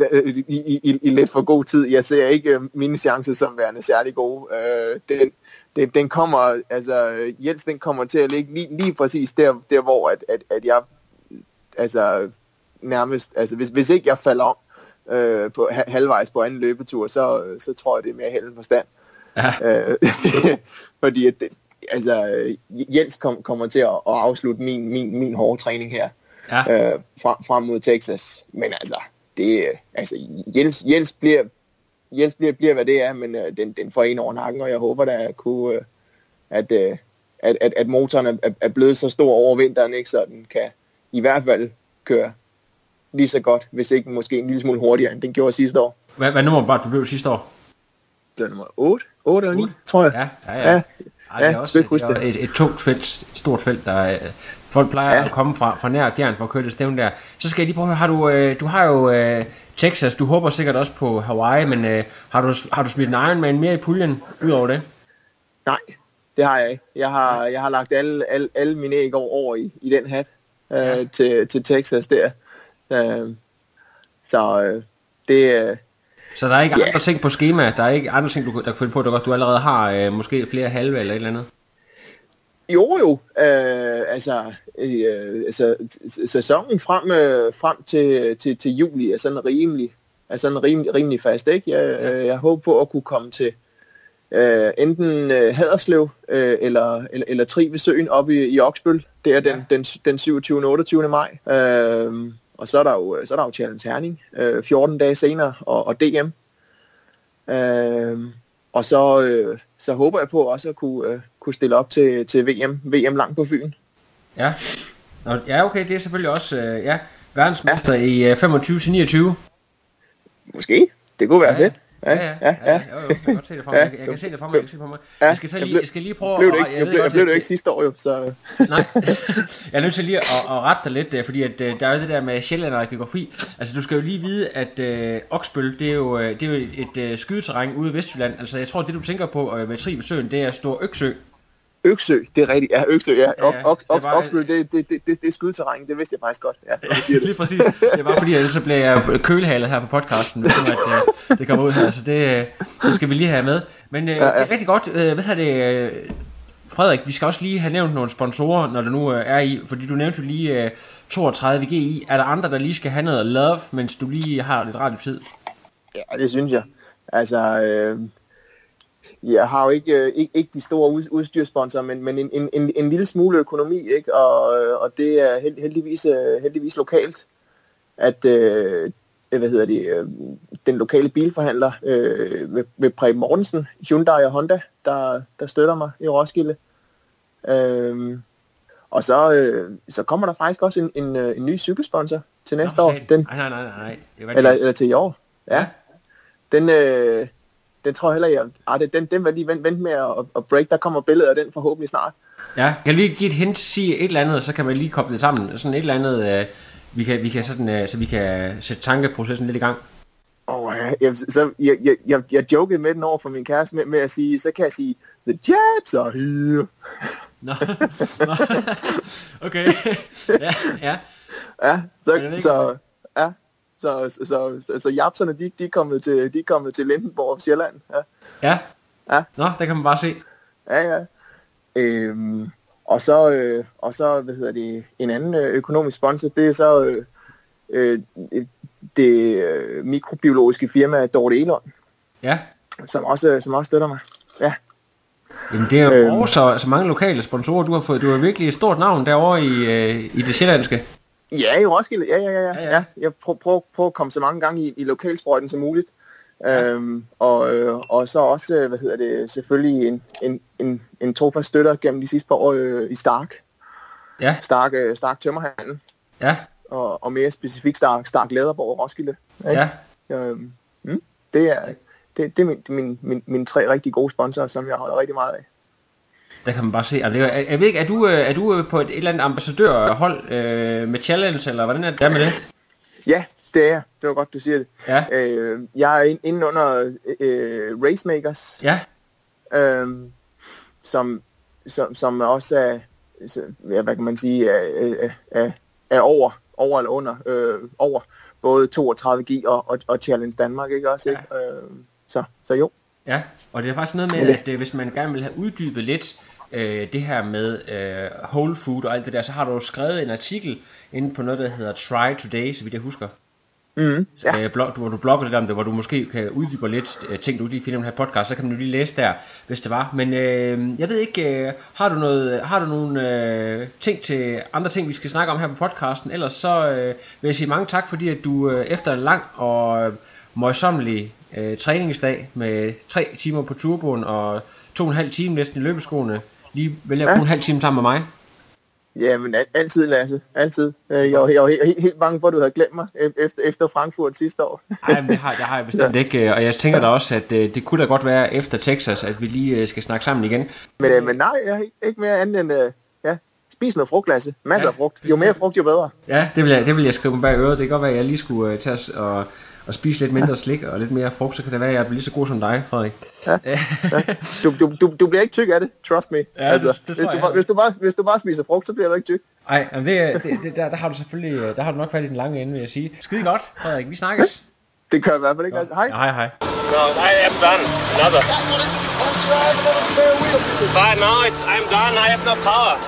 I, i, I lidt for god tid. Jeg ser ikke øh, mine chancer som værende særlig gode. Øh, den, den, den kommer, altså Jens, den kommer til at ligge lige, lige præcis der, der hvor at, at, at jeg altså nærmest, altså hvis, hvis ikke jeg falder om øh, på halvvejs på anden løbetur, så, så tror jeg, det er mere held forstand. Ja. Øh, fordi at, altså, Jens kom, kommer til at, at afslutte min, min, min hårde træning her ja. øh, frem, frem mod Texas. Men altså, det, altså Jens, Jens bliver Jens bliver, bliver, hvad det er, men øh, den, den får en over nakken, og jeg håber da, at, kunne, øh, at, øh, at, at, at motoren er, er blevet så stor over vinteren, ikke, så den kan, i hvert fald køre lige så godt, hvis ikke måske en lille smule hurtigere, end den gjorde sidste år. Hvad, hvad nummer var du blev sidste år? Det var nummer 8, 8 eller 9, 8? tror jeg. Ja, ja, ja. ja. Ej, det er også det er et, et tungt felt, et stort felt, der folk plejer ja. at komme fra, fra nær og fjern for at køre det stævn der. Så skal jeg lige prøve at høre, har du, øh, du har jo øh, Texas, du håber sikkert også på Hawaii, men øh, har, du, har du smidt en Ironman mere i puljen ud over det? Nej, det har jeg ikke. Jeg har, jeg har lagt alle, alle, alle mine æg over i, i den hat ja. øh, til, til Texas der. Øh, så øh, det... Øh, så der er ikke yeah. andre ting på skema? Der er ikke andre ting, du, der kan finde på, at du allerede har øh, måske flere halve eller et eller andet? Jo, jo. Øh, altså, øh, altså, sæsonen frem, øh, frem til, til, til juli er sådan rimelig, er sådan rimelig, rimelig fast. Ikke? Jeg, ja. øh, jeg håber på at kunne komme til, øh, enten øh, Haderslev øh, eller, eller, eller Tri ved Søen oppe i, i Oksbøl. Det er den, ja. den, den 27. og 28. maj. Øh, og så er der jo, så er der jo Challenge Herning øh, 14 dage senere, og, og DM. Øh, og så, øh, så håber jeg på også at kunne, øh, kunne stille op til, til VM, VM langt på Fyn. Ja. ja, okay, det er selvfølgelig også øh, ja, verdensmester ja. i øh, 25-29. Måske. Det kunne være ja, fedt. Ja, ja, ja. ja, ja. Jo, jo, jeg kan godt se det for mig. Jeg, jeg kan se det for mig. Jeg kan se det for mig. Ja, jeg skal så lige, jeg skal lige prøve... Blev det ikke, jeg, jeg, blev, jeg blev det ikke sidste år jo, så... Nej, jeg er nødt til lige at, at rette dig lidt, øh, fordi at, øh, der er jo det der med sjældent og geografi. Altså, du skal jo lige vide, at øh, Oksbøl, det er jo, øh, det er jo et, et skydeterræn ude i Vestjylland. Altså, jeg tror, det du tænker på med Tribesøen, det er Stor Øksø. Øksø, det er rigtigt. Ja, Øksø, ja. ja, ja ok, ok, bare... Oksbøl, det, det, det, det, det er skudterræn, det vidste jeg faktisk godt. Ja, det siger Lige præcis. Det var fordi, ellers så blev jeg kølehalet her på podcasten, hvis at, uh, det kommer ud her. Så det, det skal vi lige have med. Men uh, ja, ja. det er rigtig godt. Hvad er det... Frederik, vi skal også lige have nævnt nogle sponsorer, når det nu er i, fordi du nævnte jo lige uh, 32 GI. Er der andre, der lige skal have noget love, mens du lige har lidt radiotid? Ja, det synes jeg. Altså, øh, jeg har jo ikke, øh, ikke, ikke de store ud, udstyrsponsorer, men, men en, en, en, en lille smule økonomi, ikke? Og, øh, og det er held, heldigvis, øh, heldigvis lokalt, at øh, hvad hedder det, øh, den lokale bilforhandler øh, ved, ved Preben Mortensen, Hyundai og Honda, der, der støtter mig i Roskilde. Øh, og så, øh, så kommer der faktisk også en, en, en ny cykelsponsor til næste Nå, år. Den, nej, nej, nej, nej. Det var eller, eller til i år. Ja. ja. Den, øh, den tror jeg heller, jeg, ah, den, den vil lige vente, vente med at, at break. Der kommer billeder af den forhåbentlig snart. Ja, kan vi give et hint, sige et eller andet, så kan man lige koble det sammen. Sådan et eller andet, øh, vi kan, vi kan sådan, øh, så vi kan sætte tankeprocessen lidt i gang. Oh, jeg, så jeg, jeg, jeg, jeg jokede med den over for min kæreste med, med at sige, så kan jeg sige, the Jets are here. Nå, no. okay. ja, ja. Ja, så, så ja, så, så, så, så japserne, de, de, er kommet til, de er kommet til Lindenborg og Sjælland. Ja. Ja. ja. Nå, det kan man bare se. Ja, ja. Øhm, og så, øh, og så, hvad hedder det, en anden øh, økonomisk sponsor, det er så øh, øh, det øh, mikrobiologiske firma Dorte Elund. Ja. Som også, som også støtter mig. Ja. Jamen det er jo øhm, så, så mange lokale sponsorer, du har fået. Du har virkelig et stort navn derovre i, øh, i det sjællandske. Ja, i Roskilde. Ja, ja, ja. ja. ja. Jeg prøver, prøver, prøver at komme så mange gange i, i lokalsprøjten som muligt. Ja. Øhm, og, øh, og så også, hvad hedder det, selvfølgelig en, en, en, en trofast støtter gennem de sidste par år øh, i Stark. Ja. Stark, øh, Stark Tømmerhandel. Ja. Og, og mere specifikt Stark, Stark Læderborg Roskilde. Ikke? Ja. Øhm, mm, det er, det, det er min, min, min, mine tre rigtig gode sponsorer, som jeg holder rigtig meget af. Der kan man bare se. Jeg, jeg ved ikke, er du, øh, er du øh, på et, et eller andet ambassadørhold øh, med Challenge, eller hvordan er det med det? Ja, det er jeg. Det var godt, du siger det. Ja. Øh, jeg er inde under øh, Racemakers. Ja. Øh, som, som, som også er, ja, hvad kan man sige, er, er, er, er over, over eller under, øh, over både 32G og, og, og Challenge Danmark, ikke også? Ikke? Ja. Øh, så, så jo. Ja, og det er faktisk noget med, at øh, hvis man gerne vil have uddybet lidt øh, det her med øh, whole food og alt det der, så har du jo skrevet en artikel inde på noget, der hedder Try Today, så vidt jeg husker. Mm, ja. øh, blog, hvor du blogger lidt om det, hvor du måske kan uddybe lidt øh, ting, du lige finder i den her podcast, så kan du lige læse der, hvis det var. Men øh, jeg ved ikke, øh, har du noget, har du nogle øh, ting til andre ting, vi skal snakke om her på podcasten? Ellers så øh, vil jeg sige mange tak, fordi at du øh, efter en lang og øh, møjsommelig øh, træningsdag med tre timer på turboen og to og en halv time næsten i løbeskoene, lige vælger at bruge ja. en halv time sammen med mig. Ja, men altid, Lasse. Altid. Øh, jeg var, jeg var helt, helt bange for, at du havde glemt mig efter, efter Frankfurt sidste år. Nej, det har, det har jeg bestemt ja. ikke. Og jeg tænker da også, at øh, det kunne da godt være efter Texas, at vi lige øh, skal snakke sammen igen. Men, men nej, jeg har ikke mere andet end... Ja, spis noget frugt, Lasse. Masser ja. af frugt. Jo mere frugt, jo bedre. Ja, det vil jeg, det vil jeg skrive bag øret. Det kan godt være, at jeg lige skulle tage os og og spise lidt mindre slik og lidt mere frugt, så kan det være, at jeg bliver lige så god som dig, Frederik. Ja. ja. Du, du, du, du bliver ikke tyk af det, trust me. Ja, altså, det, det hvis, du, bare, hvis, du bare, hvis du bare spiser frugt, så bliver du ikke tyk. Nej, det, det, det, der, der har du selvfølgelig der har du nok været i den lange ende, vil jeg sige. Skide godt, Frederik. Vi snakkes. Det kan i hvert fald ikke. Altså, hej. Ja, hej, hej. No, I am done. Another. But no, it's, I'm done. I have no power.